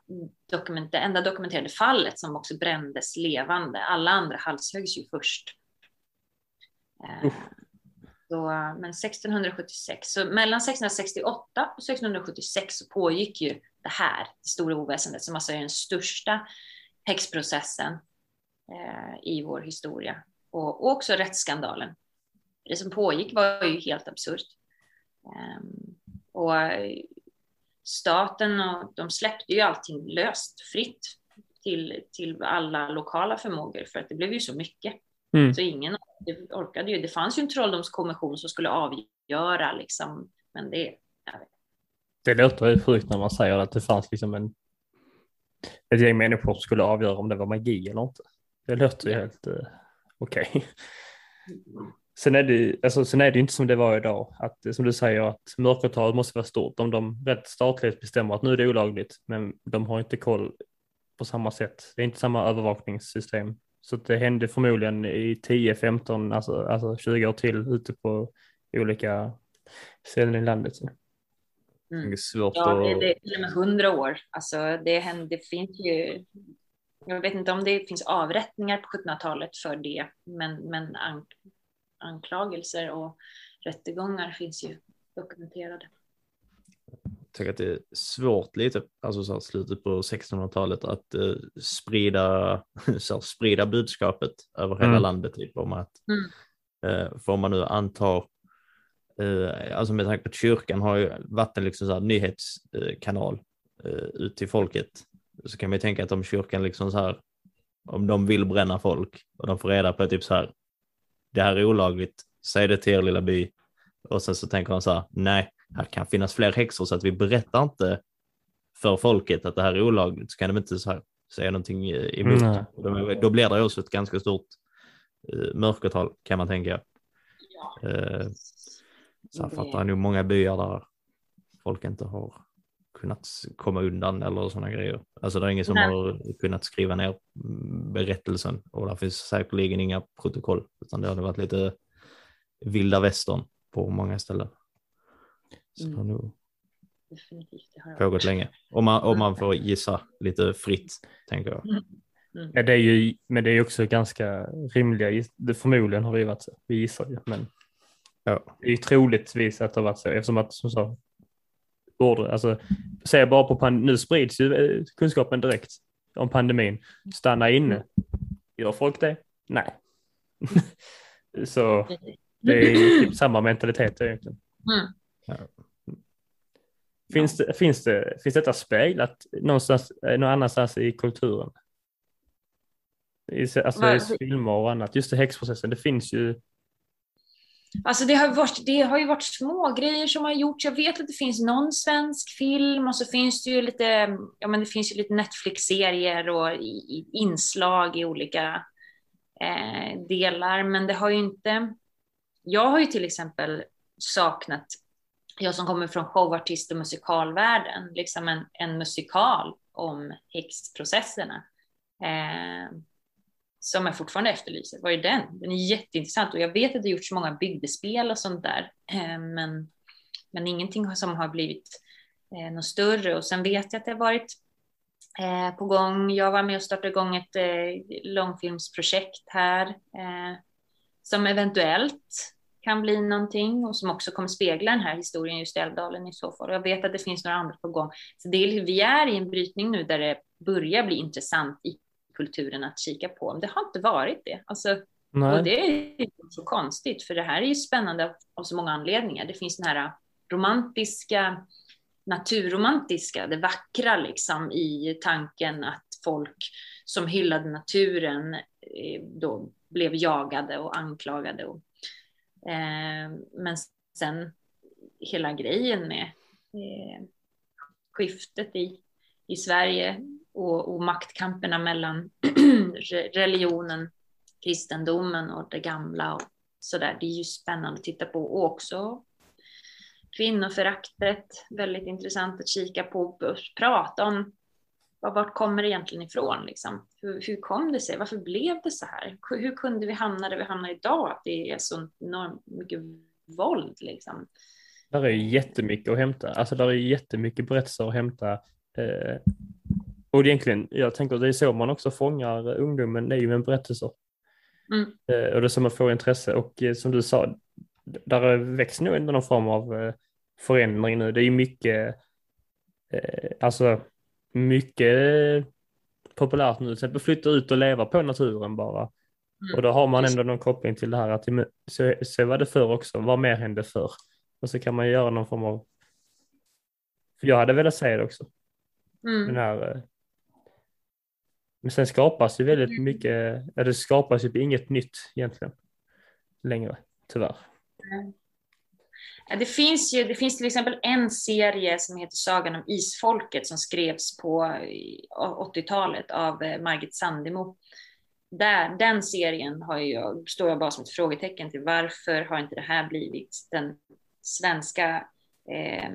dokument, enda dokumenterade fallet som också brändes levande. Alla andra halshöggs ju först. Eh, så, men 1676, så mellan 1668 och 1676 så pågick ju det här, det stora oväsendet, som alltså är den största häxprocessen eh, i vår historia. Och, och också rättsskandalen. Det som pågick var ju helt absurt. Ehm, och staten och de släppte ju allting löst, fritt till, till alla lokala förmågor för att det blev ju så mycket. Mm. Så ingen orkade ju. Det fanns ju en trolldomskommission som skulle avgöra liksom, men det, Det låter ju sjukt när man säger att det fanns liksom en ett gäng människor som skulle avgöra om det var magi eller inte. Det låter ju helt eh, okej. Sen är, det, alltså, sen är det inte som det var idag, att eh, som du säger att mörkertalet måste vara stort. Om de rätt statligt bestämmer att nu är det olagligt, men de har inte koll på samma sätt. Det är inte samma övervakningssystem. Så det hände förmodligen i 10, 15, alltså, alltså 20 år till ute på olika ställen i landet. Mm. Det är svårt Ja, det, det är till och med hundra år. Alltså, det, händer, det finns ju... Jag vet inte om det finns avrättningar på 1700-talet för det, men, men anklagelser och rättegångar finns ju dokumenterade. Jag tycker att det är svårt lite, alltså så här, slutet på 1600-talet, att eh, sprida, *laughs* så här, sprida budskapet över hela Mm. landet. Typ, om att, Mm. eh, får man nu anta, eh, alltså med tanke på att kyrkan har ju varit en liksom, så här, nyhetskanal eh, ut till folket, så kan man ju tänka att om kyrkan liksom så här, om de vill bränna folk och de får reda på typ så här, det här är olagligt, säg det till er lilla by. Och sen så tänker de så här, nej, här kan finnas fler häxor så att vi berättar inte för folket att det här är olagligt så kan de inte så här säga någonting eh, emot. Och Då, då blir det också ett ganska stort eh, mörkertal kan man tänka. Ja. Eh, så Det- fattar nog många byar där folk inte har kunnat komma undan eller sådana grejer. Alltså det är ingen som Nej. har kunnat skriva ner mm, berättelsen och där finns säkerligen inga protokoll utan det har varit lite vilda västern på många ställen. Så har nog Definitivt. Det har jag. pågått länge. Om man, om man får gissa lite fritt, tänker jag. Mm. Ja, det är ju, men det är också ganska rimliga, det förmodligen har det ju varit så, vi gissar ju, men Ja. det är ju troligtvis att det har varit så eftersom att som sa, order, alltså säg bara på pan- nu sprids ju eh, kunskapen direkt om pandemin. Stanna inne. Gör folk det? Nej. *laughs* så det är typ samma mentalitet egentligen. Mm. Ja. Finns, det, finns, det, finns detta speglat någonstans, eh, någon annanstans i kulturen? I, se- alltså i Vad- filmer och annat. Just det, häxprocessen, det finns ju. Alltså det har, varit, det har ju varit små grejer som har gjorts. Jag vet att det finns någon svensk film och så finns det ju lite, ja men det finns ju lite Netflix-serier och i, i, inslag i olika eh, delar. Men det har ju inte, jag har ju till exempel saknat, jag som kommer från showartist och musikalvärlden, liksom en, en musikal om häxprocesserna. Eh, som jag fortfarande efterlyser. Vad är den? Den är jätteintressant och jag vet att det gjorts många bygdespel och sånt där, eh, men, men ingenting som har blivit eh, något större. Och sen vet jag att det har varit eh, på gång. Jag var med och startade igång ett eh, långfilmsprojekt här eh, som eventuellt kan bli någonting och som också kommer spegla den här historien just i Älvdalen i så fall. Och jag vet att det finns några andra på gång. Så det är, vi är i en brytning nu där det börjar bli intressant i kulturen att kika på. Men det har inte varit det. Alltså, Nej. och det är så konstigt, för det här är ju spännande av, av så många anledningar. Det finns den här romantiska, naturromantiska, det vackra liksom i tanken att folk som hyllade naturen eh, då blev jagade och anklagade. Och, eh, men sen hela grejen med eh, skiftet i, i Sverige och, och maktkamperna mellan *clears throat* religionen, kristendomen och det gamla och sådär. Det är ju spännande att titta på och också kvinnoföraktet. Väldigt intressant att kika på och prata om vart kommer det egentligen ifrån? Liksom? Hur, hur kom det sig? Varför blev det så här? Hur kunde vi hamna där vi hamnar idag? Att det är så enormt mycket våld liksom. Där är jättemycket att hämta. Alltså där är jättemycket berättelser att hämta. Eh, och egentligen, jag tänker att det är så man också fångar ungdomen, det är ju med berättelser. Mm. Eh, och det är så man får intresse. Och eh, som du sa, där växt nog ändå någon form av eh, förändring nu. Det är ju mycket, alltså mycket populärt nu. Till exempel flytta ut och leva på naturen bara. Mm. Och då har man ändå någon koppling till det här att så, så var det förr också. Vad mer hände förr? Och så kan man göra någon form av... För jag hade velat säga det också. Den Mm. här... Men sen skapas ju väldigt mycket, ja, det skapas ju inget nytt egentligen längre, tyvärr. Ja, Det finns, ju, det finns till exempel en serie som heter Sagan om Isfolket som skrevs på eh, 80-talet av eh, Margit Sandemo. Där, den serien har jag, står jag bara som ett frågetecken till. Varför har inte det här blivit den svenska eh,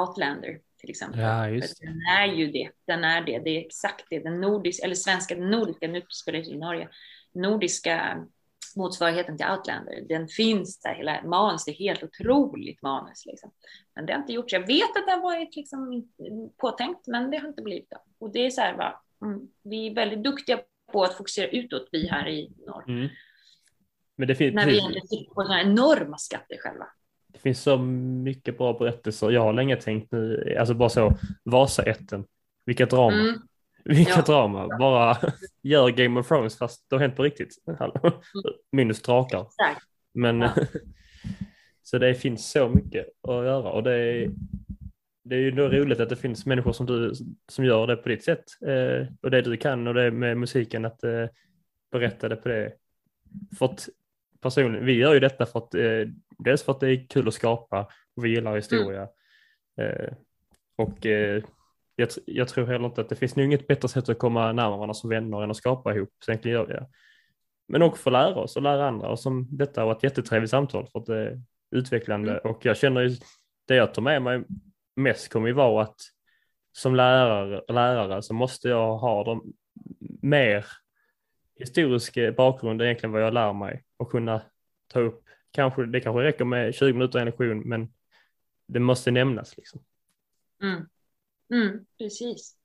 Outlander till exempel. Ja, just Den är ju det. Den är det. Det är exakt det. Den nordiska, eller svenska, den nordiska, nu spelar det i Norge, nordiska motsvarigheten till Outlander. Den finns där, hela manus, det är helt otroligt manus. Liksom. Men det har inte gjorts. Jag vet att det har varit liksom påtänkt, men det har inte blivit det. Och det är så här, va, mm, vi är väldigt duktiga på att fokusera utåt, vi här i norr. Mm. Men det finns, När vi egentligen sitter på sådana enorma skatter själva. Det finns så mycket bra berättelser. Jag har länge tänkt nu, alltså bara så, Vasaätten, vilka drama. Mm. *laughs* Vilka Ja. drama, bara *laughs* gör Game of Thrones fast det har hänt på riktigt. Minus drakar. Men Ja. *laughs* så det finns så mycket att göra och det är, det är ju då roligt att det finns människor som du som gör det på ditt sätt eh, och det du kan och det med musiken att eh, berätta det på det. För att personligen, vi gör ju detta för att eh, dels för att det är kul att skapa och vi gillar historia. Eh, och eh, jag, jag tror heller inte att det finns nog inget bättre sätt att komma närmare varandra som vänner än att skapa ihop. Så egentligen gör vi det. Men också få lära oss och lära andra och som detta har varit ett jättetrevligt samtal för att det är utvecklande Mm. och jag känner ju det jag tar med mig mest kommer ju vara att som lärare, lärare så måste jag ha dem mer historisk bakgrund än egentligen vad jag lär mig och kunna ta upp, kanske, det kanske räcker med 20 minuter en lektion men det måste nämnas liksom. Mm. Mm, precis.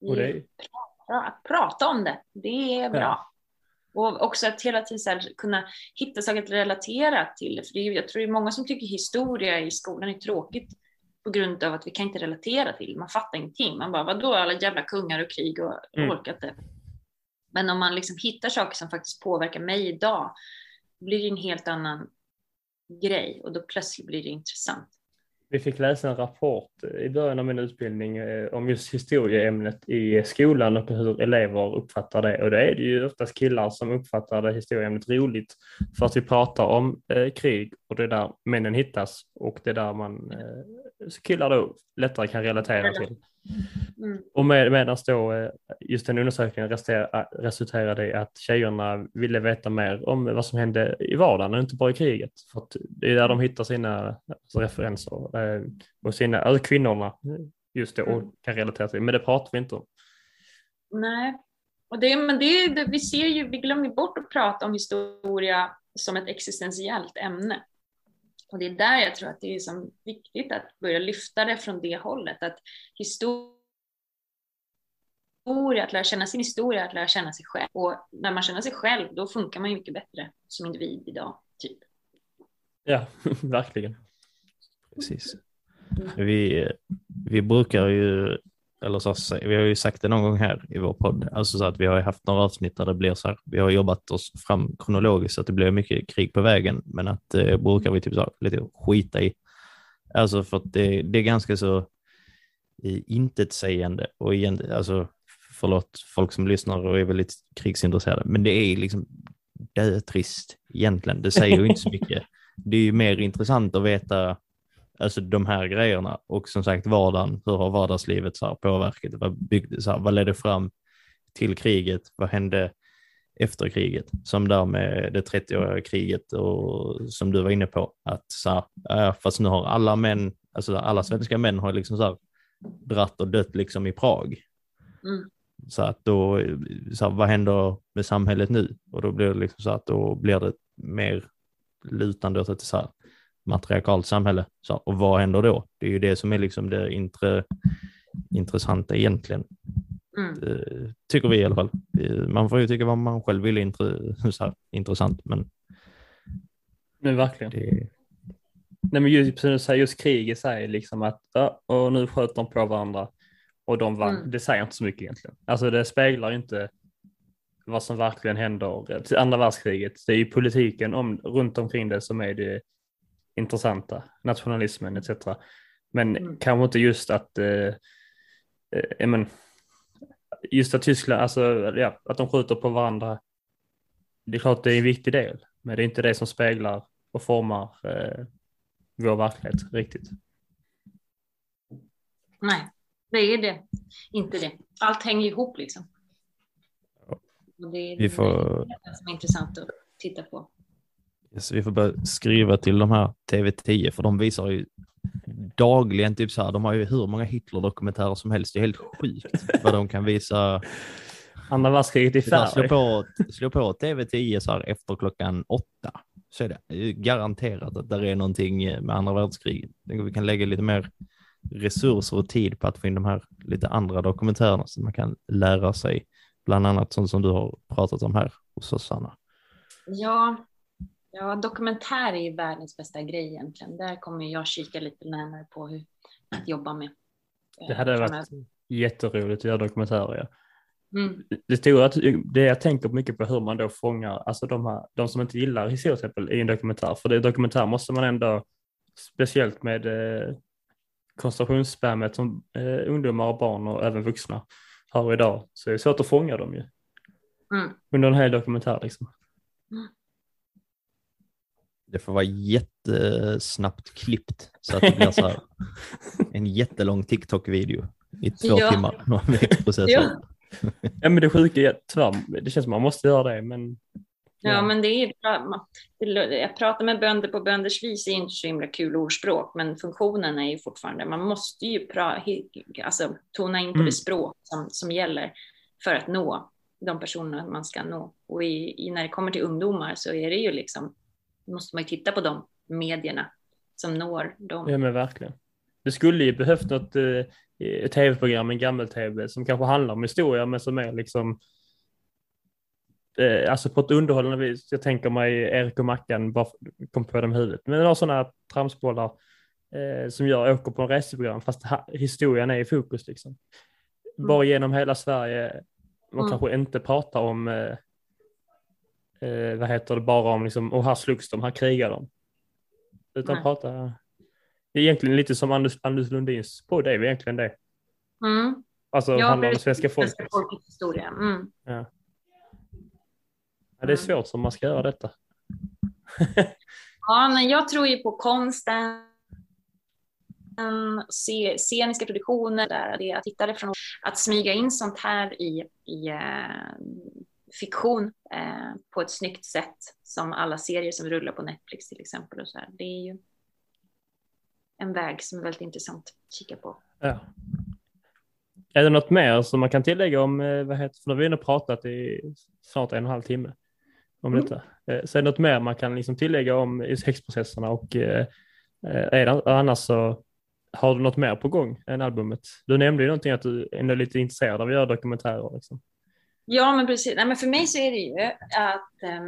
Och det att prata om det, det är bra. Ja. Och också att hela tiden kunna hitta saker att relatera till. det. För det är, jag tror det är många som tycker historia i skolan är tråkigt på grund av att vi kan inte relatera till det. Man fattar ingenting. Man bara, vadå alla jävla kungar och krig och Mm. orkar inte. Men om man liksom hittar saker som faktiskt påverkar mig idag, blir det en helt annan grej och då plötsligt blir det intressant. Vi fick läsa en rapport i början av min utbildning eh, om just historieämnet i skolan och hur elever uppfattar det. Och det är det ju oftast killar som uppfattar det historieämnet roligt för att vi pratar om eh, krig och det är där männen hittas och det är där man eh, killar då lättare kan relatera till. Mm. Och med, medan då eh, just den undersökningen rester- resulterade i att tjejerna ville veta mer om vad som hände i vardagen och inte bara i kriget. För det är där de hittar sina alltså, referenser eh, och sina, alltså kvinnorna eh, just det och kan relatera till. Men det pratar vi inte om. Nej, och det, men det, det, vi ser ju, vi glömmer bort att prata om historia som ett existentiellt ämne. Och det är där jag tror att det är så viktigt att börja lyfta det från det hållet, att historia, att lära känna sin historia, att lära känna sig själv. Och när man känner sig själv, då funkar man ju mycket bättre som individ idag, typ. Ja, *laughs* verkligen. Precis. Vi, vi brukar ju, eller så, vi har ju sagt det någon gång här i vår podd, alltså så att vi har haft några avsnitt där det blir så här, vi har jobbat oss fram kronologiskt så att det blir mycket krig på vägen, men att det brukar vi typ så här, lite skita i. Alltså för att det, det är ganska så eh, intetsägande och egentligen, alltså förlåt folk som lyssnar och är väldigt krigsintresserade, men det är liksom dötrist egentligen. Det säger ju inte så mycket. *laughs* Det är ju mer intressant att veta alltså de här grejerna och som sagt vardagen, hur har vardagslivet så här påverkat, vad byggde, så här, vad ledde fram till kriget, vad hände efter kriget, som där med det 30-åriga kriget och som du var inne på, att så här, fast nu har alla män, alltså alla svenska män har liksom så här dratt och dött liksom i Prag. Mm. Så att då, så här, vad händer med samhället nu? Och då blir det liksom så att då blir det mer lutande åt så här matriarkalt samhälle. Så, och vad händer då? Det är ju det som är liksom det intre, intressanta egentligen. Mm. Eh, tycker vi i alla fall. Eh, Man får ju tycka vad man själv vill är intre, *laughs* så här, intressant, men Men verkligen. det, Nej, men just, precis just krig i sig, liksom att ja, och nu sköt de på varandra och de vann. Mm. Det säger inte så mycket egentligen. Alltså det speglar inte vad som verkligen händer till andra världskriget. Det är ju politiken om, runt omkring det som är det intressanta, nationalismen etc. Men Mm. kanske inte just att, eh, eh, men, just att Tyskland, alltså ja, att de skjuter på varandra. Det är klart det är en viktig del, men det är inte det som speglar och formar eh, vår verklighet riktigt. Nej, det är det. Inte det. Allt hänger ihop liksom. Och det är Vi får- det som är intressant att titta på. Så vi får börja skriva till de här TV10 för de visar ju dagligen, typ så här, de har ju hur många Hitler-dokumentärer som helst. Det är helt sjukt vad de kan visa. Andra världskriget i Slå färg. på, slå på TV10 så här efter klockan åtta. Så är det garanterat att det är någonting med andra världskriget. Vi kan lägga lite mer resurser och tid på att få in de här lite andra dokumentärerna så man kan lära sig bland annat sånt som du har pratat om här hos oss, Anna. Ja, ja, dokumentär är ju världens bästa grej egentligen. Där kommer jag kika lite närmare på hur att jobba med. eh, Det hade varit jätteroligt att göra dokumentärer. Mm. Det stora, det jag tänker mycket på hur man då fångar, alltså de, här, de som inte gillar historia till exempel i en dokumentär. För det är dokumentär måste man ändå, speciellt med eh, koncentrationsspammet som eh, ungdomar och barn och även vuxna har idag, så är det svårt att fånga dem ju. Mm. Under en hel dokumentär liksom. Det får vara jättesnabbt klippt så att det blir så här *laughs* en jättelång TikTok-video i två Ja. timmar. Ja. Ja men det sjuka är tyvärr, det känns som man måste göra det men Ja, men det är bra. Jag pratar med bönder på bönders vis är inte så himla kul ordspråk, men funktionen är ju fortfarande, man måste ju pra, alltså, tona in på Mm. det språk som, som gäller för att nå de personer man ska nå. Och i, i, när det kommer till ungdomar så är det ju liksom, måste man ju titta på de medierna som når dem. Ja men verkligen. Det skulle ju behövt något eh, ett tv-program, en gammel-tv som kanske handlar om historia men som är liksom eh, alltså på ett underhållande vis. Jag tänker mig Erik och Mackan, bara kom på dem i huvudet. Men några sådana tramsbollar eh, som jag åker på en reseprogram fast historien är i fokus liksom. Bara genom hela Sverige. Man Mm. kanske inte pratar om eh, vad heter det, bara om liksom, och här slogs de, här krigar de. Utan Nej. prata det är egentligen lite som Anders, Anders Lundins podd, är egentligen det. Mm. Alltså Ja, handlar om svenska folket. Svenska folkets historia. Mm. Ja. Ja, det är svårt som man ska göra detta. *laughs* Ja, men jag tror ju på konsten, se, sceniska produktioner, där det att hitta det från att smyga in sånt här i, i eh, fiktion eh, på ett snyggt sätt, som alla serier som rullar på Netflix till exempel. Och så här. Det är ju en väg som är väldigt intressant att kika på. Ja. Är det något mer som man kan tillägga om, eh, vad heter, för nu har vi ändå pratat i snart en och en halv timme om Mm. detta. Eh, Så är det något mer man kan liksom tillägga om i häxprocesserna och eh, eh, är det, annars så har du något mer på gång än albumet? Du nämnde ju någonting att du ändå är lite intresserad av att göra dokumentärer. Liksom. Ja, men precis. Nej, men för mig så är det ju att eh,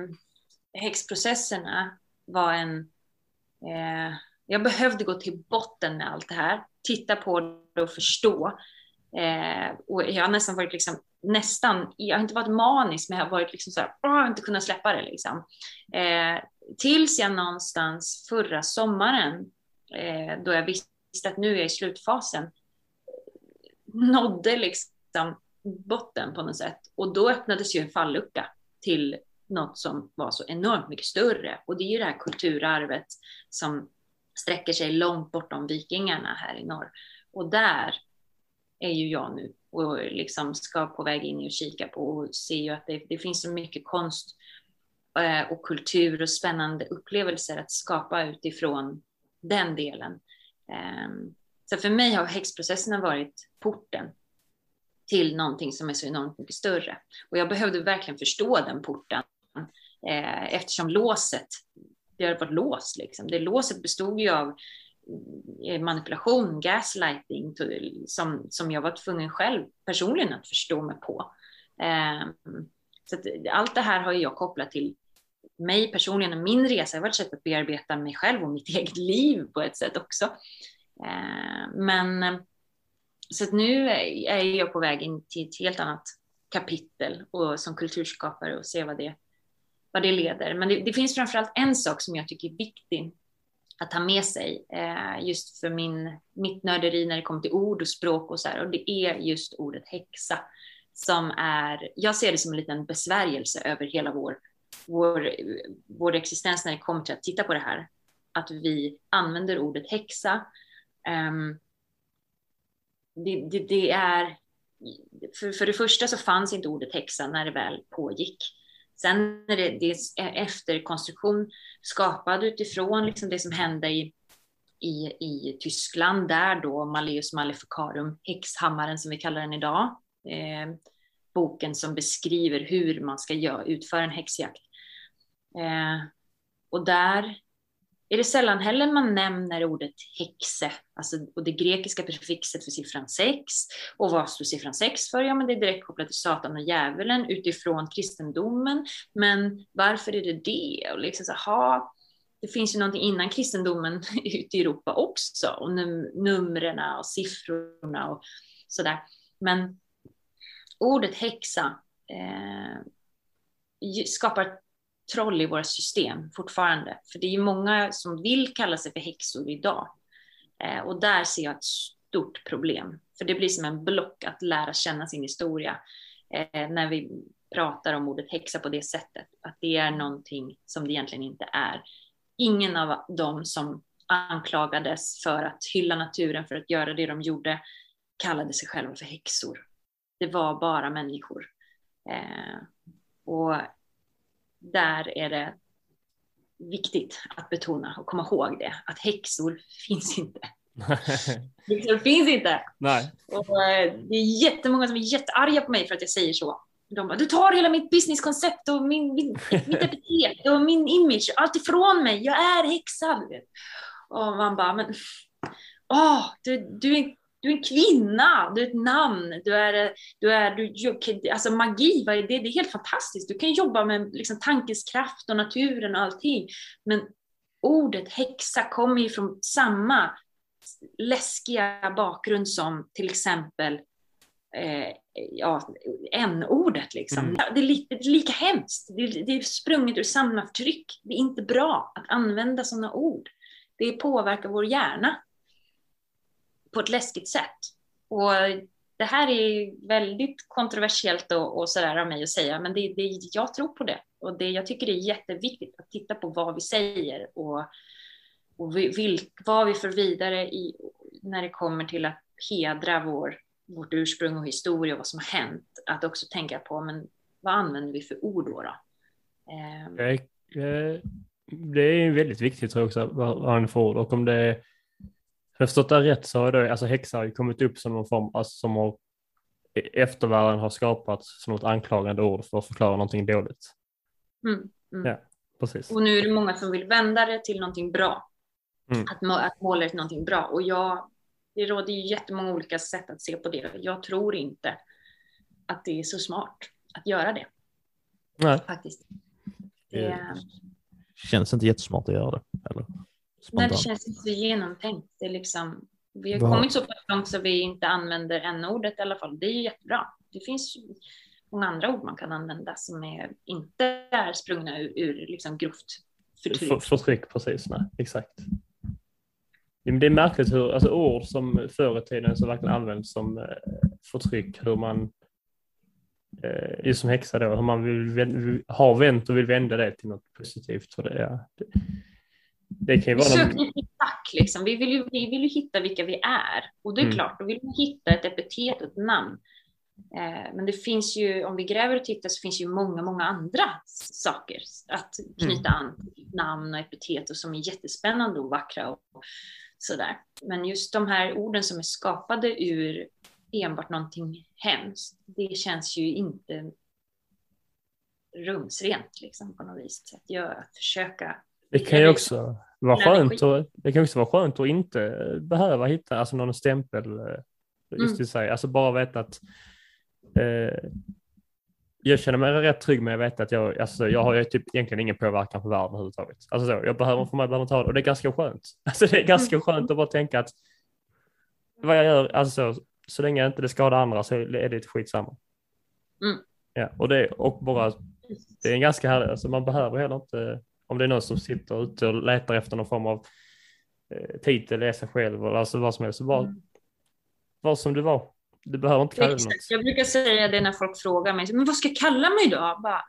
häxprocesserna var en... Eh, jag behövde gå till botten med allt det här, titta på det och förstå. Eh, och jag har nästan varit liksom, nästan, jag har inte varit manisk, men jag har varit liksom så här, jag har inte kunnat släppa det liksom. Eh, tills jag någonstans förra sommaren, eh, då jag visste att nu är jag i slutfasen, nådde liksom botten på något sätt. Och då öppnades ju en fallucka till något som var så enormt mycket större. Och det är ju det här kulturarvet som sträcker sig långt bortom vikingarna här i norr. Och där är ju jag nu och liksom ska på väg in och kika på och ser ju att det, det finns så mycket konst eh, och kultur och spännande upplevelser att skapa utifrån den delen. Ehm, så för mig har häxprocesserna varit porten till någonting som är så enormt mycket större. Och jag behövde verkligen förstå den porten eh, eftersom låset, det har varit låst liksom. Det låset bestod ju av eh, manipulation, gaslighting, som, som jag var tvungen själv personligen att förstå mig på. Eh, så att allt det här har jag kopplat till mig personligen och min resa. Det har varit ett sätt att bearbeta mig själv och mitt *laughs* eget liv på ett sätt också. Eh, men så att nu är jag på väg in till ett helt annat kapitel och som kulturskapare och se vad det, vad det leder. Men det, det finns framförallt en sak som jag tycker är viktig att ta med sig eh, just för min, mitt nörderi när det kommer till ord och språk och så här. Och det är just ordet häxa som är, jag ser det som en liten besvärjelse över hela vår, vår, vår existens när det kommer till att titta på det här. Att vi använder ordet häxa. Um, det, det, det, är, för, för det första så fanns inte ordet häxa när det väl pågick. Sen är det, det är efterkonstruktion skapad utifrån liksom det som hände i, i, i Tyskland, där då Malleus Maleficarum, häxhammaren som vi kallar den idag, eh, boken som beskriver hur man ska göra, utföra en häxjakt. Eh, och där är det sällan heller man nämner ordet häxe, alltså, och det grekiska prefixet för siffran 6. Och vad står siffran 6 för? Ja, men det är direkt kopplat till Satan och djävulen utifrån kristendomen. Men varför är det det? Och liksom så, aha, det finns ju någonting innan kristendomen *laughs* ute i Europa också, och num numren och siffrorna och sådär. Men ordet häxa eh, skapar troll i våra system fortfarande. För det är ju många som vill kalla sig för häxor idag. Eh, och där ser jag ett stort problem. För det blir som en block att lära känna sin historia. Eh, när vi pratar om ordet häxa på det sättet. Att det är någonting som det egentligen inte är. Ingen av dem som anklagades för att hylla naturen, för att göra det de gjorde, kallade sig själva för häxor. Det var bara människor. Eh, och där är det viktigt att betona och komma ihåg det, att häxor finns inte. *laughs* häxor finns inte. Nej. Och eh, det är jättemånga som är jättearga på mig för att jag säger så. De bara, du tar hela mitt businesskoncept och min, min, mitt epitet och min image, allt ifrån mig, jag är häxa. Och man bara, men åh, du, du är du är en kvinna, du är ett namn, du är, du är, du, alltså magi, vad är det? Det är helt fantastiskt. Du kan jobba med liksom tankens kraft och naturen och allting. Men ordet häxa kommer ju från samma läskiga bakgrund som till exempel eh, ja, n-ordet. Liksom. Mm. Det, är li, det, är lika hemskt. Det är, det är sprunget ur samma förtryck. Det är inte bra att använda sådana ord. Det påverkar vår hjärna på ett läskigt sätt. Och det här är väldigt kontroversiellt och, och sådär av mig att säga, men det, det, jag tror på det. Och det, jag tycker det är jätteviktigt att titta på vad vi säger och, och vil, vad vi för vidare i, när det kommer till att hedra vår, vårt ursprung och historia och vad som har hänt. Att också tänka på, men vad använder vi för ord då? då? Eh, det är väldigt viktigt tror jag också, vad man får ord och om det är jag förstått det rätt så har det, alltså häxa har ju kommit upp som någon form, alltså som har eftervärlden har skapat som ett anklagande ord för att förklara någonting dåligt. Mm, mm. Ja, precis. Och nu är det många som vill vända det till någonting bra. Mm. Att, att måla det någonting bra. Och jag, det råder ju jättemånga olika sätt att se på det. Jag tror inte att det är så smart att göra det. Nej. Faktiskt. Det känns inte jättesmart att göra det. Eller? Nej, det känns inte så genomtänkt. Det är liksom, vi har Var... kommit så pass långt så vi inte använder n-ordet i alla fall. Det är jättebra. Det finns många andra ord man kan använda som är, inte är sprungna ur, ur liksom grovt förtryck. För, förtryck, precis. Nej, exakt. Det är märkligt hur alltså, ord som förr i tiden så verkligen används som eh, förtryck, hur man eh, just som häxa då, hur man vill, har vänt och vill vända det till något positivt. För det, ja, det, kan ju vara vi söker någon... tack, liksom. vi, vill ju, vi vill ju hitta vilka vi är. Och det är mm. klart, då vill man hitta ett epitet och ett namn. Eh, men det finns ju, om vi gräver och tittar så finns ju många, många andra saker att knyta mm. an till namn och epitet och som är jättespännande och vackra och sådär. Men just de här orden som är skapade ur enbart någonting hemskt, det känns ju inte rumsrent liksom på något vis. Att, göra, att försöka det kan ju också vara skönt, och, det kan också vara skönt att inte behöva hitta alltså någon stämpel eh, just mm. i sig. Alltså bara veta att eh, jag känner mig rätt trygg med att veta att jag, alltså, jag har ju typ egentligen ingen påverkan på världen överhuvudtaget. Alltså så, jag behöver för mig behöver ta det och det är ganska skönt. *laughs* Alltså det är ganska mm. skönt att bara tänka att vad jag gör, alltså så, så länge inte det skadar andra så är det skitsamma. Mm. Ja, och det och bara, det är en ganska härlig, alltså man behöver heller inte om det är någon som sitter ute och letar efter någon form av eh, titel i sig själv eller alltså vad som helst, så bara mm. var som du var. Du behöver inte kalla dig något. Jag brukar säga det när folk frågar mig, men vad ska jag kalla mig då? Bara,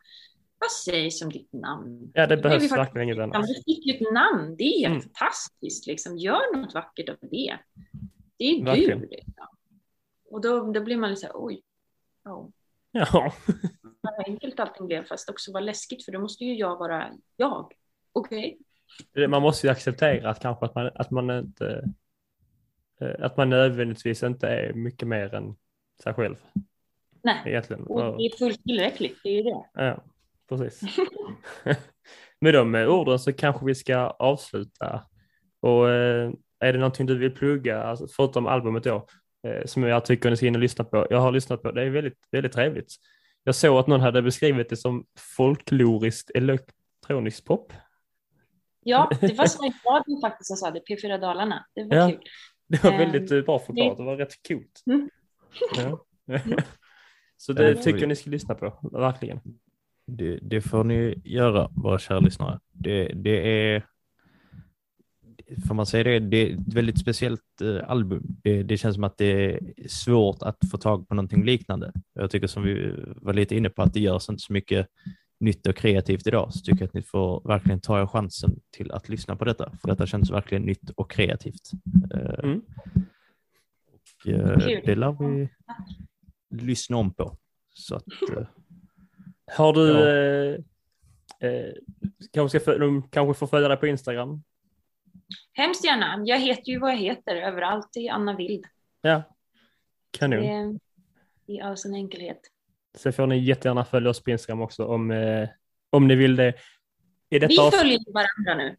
vad sägs om ditt namn? Ja, det behövs verkligen inget annat. Du fick ju ett namn, det är mm. fantastiskt. Liksom. Gör något vackert av det. Det är verkligen. du. Liksom. Och då, då blir man lite så här, oj. Oh. Ja. vad enkelt allting blev, fast också var läskigt, för då måste ju jag vara jag. Okej. Man måste ju acceptera att kanske att man, att man inte eh, att man nödvändigtvis inte är mycket mer än sig själv. Nej, Egentligen. och det är fullt tillräckligt. Det är ju det. Ja, precis. *laughs* Med de eh, orden så kanske vi ska avsluta. Och eh, är det någonting du vill plugga, alltså, förutom albumet då, som jag tycker ni ska in och lyssna på? Jag har lyssnat på, det är väldigt, väldigt trevligt. Jag såg att någon hade beskrivit det som folkloriskt elektronisk pop. Ja, det var Sveriges Radio faktiskt som sa det, P4 Dalarna. Det var Ja. kul. Det var Eh, väldigt eh, bra förklarat, det var rätt coolt. Mm. Ja. *laughs* Så Ja, det det tycker vi- jag ni ska lyssna på, verkligen. Det, det får ni göra, våra kära lyssnare. Det, det är, får man säga det, det är ett väldigt speciellt eh, album. Det, det känns som att det är svårt att få tag på någonting liknande. Jag tycker som vi var lite inne på att det görs inte så mycket nytt och kreativt idag, så tycker jag att ni får verkligen ta er chansen till att lyssna på detta, för detta känns verkligen nytt och kreativt. Eh, Mm. och, eh, det lär vi lyssna om på. Så att, eh, Har du, Ja. eh, kanske, ska, de kanske får följa dig på Instagram? Hemskt gärna. Jag heter ju vad jag heter överallt. Det är Anna Wild. Ja, kanon. Det, I all sin enkelhet. Så får ni jättegärna följa oss på Instagram också om, eh, om ni vill det. I detta Vi avsnitt- följer varandra nu.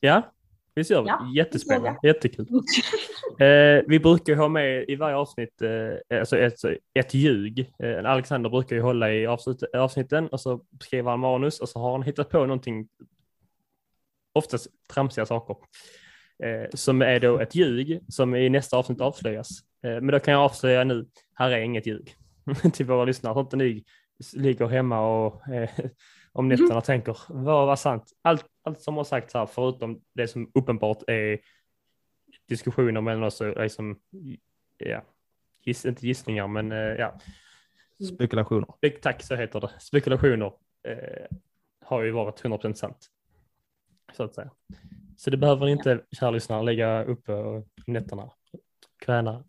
Ja, visst gör vi? Ja, Jättespännande, jättekul. Eh, vi brukar ha med i varje avsnitt eh, alltså ett, ett ljug. Eh, Alexander brukar ju hålla i avsnitt, avsnitten och så skriver han manus och så har han hittat på någonting, oftast tramsiga saker, eh, som är då ett ljug som i nästa avsnitt avslöjas. Eh, men då kan jag avslöja nu, här är inget ljug *laughs* till våra lyssnare, så inte ni ligger hemma och eh, om nätterna tänker, vad var sant? Allt, allt som har sagts här, förutom det som uppenbart är diskussioner mellan oss liksom, ja, giss, inte gissningar, men eh, ja, spekulationer. Spek- tack så heter det, spekulationer eh, har ju varit 100% sant. Så att säga. Så det behöver ni inte, kära lyssnare, lägga uppe och nätterna, kvällarna.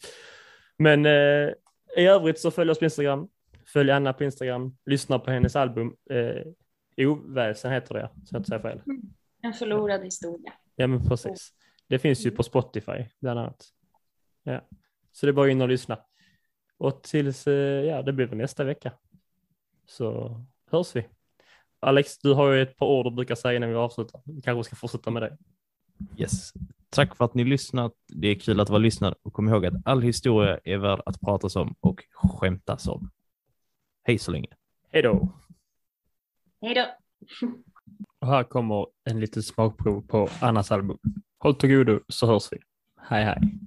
Men eh, i övrigt så följ oss på Instagram, följ Anna på Instagram, lyssna på hennes album, eh, Oväsen heter det, så jag inte säger fel. En förlorad historia. Ja men precis. Det finns ju på Spotify bland annat. Ja. Så det är bara in och lyssna. Och tills, eh, ja det blir väl nästa vecka. Så hörs vi. Alex, du har ju ett par ord du brukar säga när vi avslutar. Vi kanske ska fortsätta med det. Yes. Tack för att ni lyssnat. Det är kul att vara lyssnad och kom ihåg att all historia är värd att pratas om och skämtas om. Hej så länge. Hej då! Hej då. *laughs* Och här kommer en liten smakprov på Annas album. Håll till godo så hörs vi. Hej hej!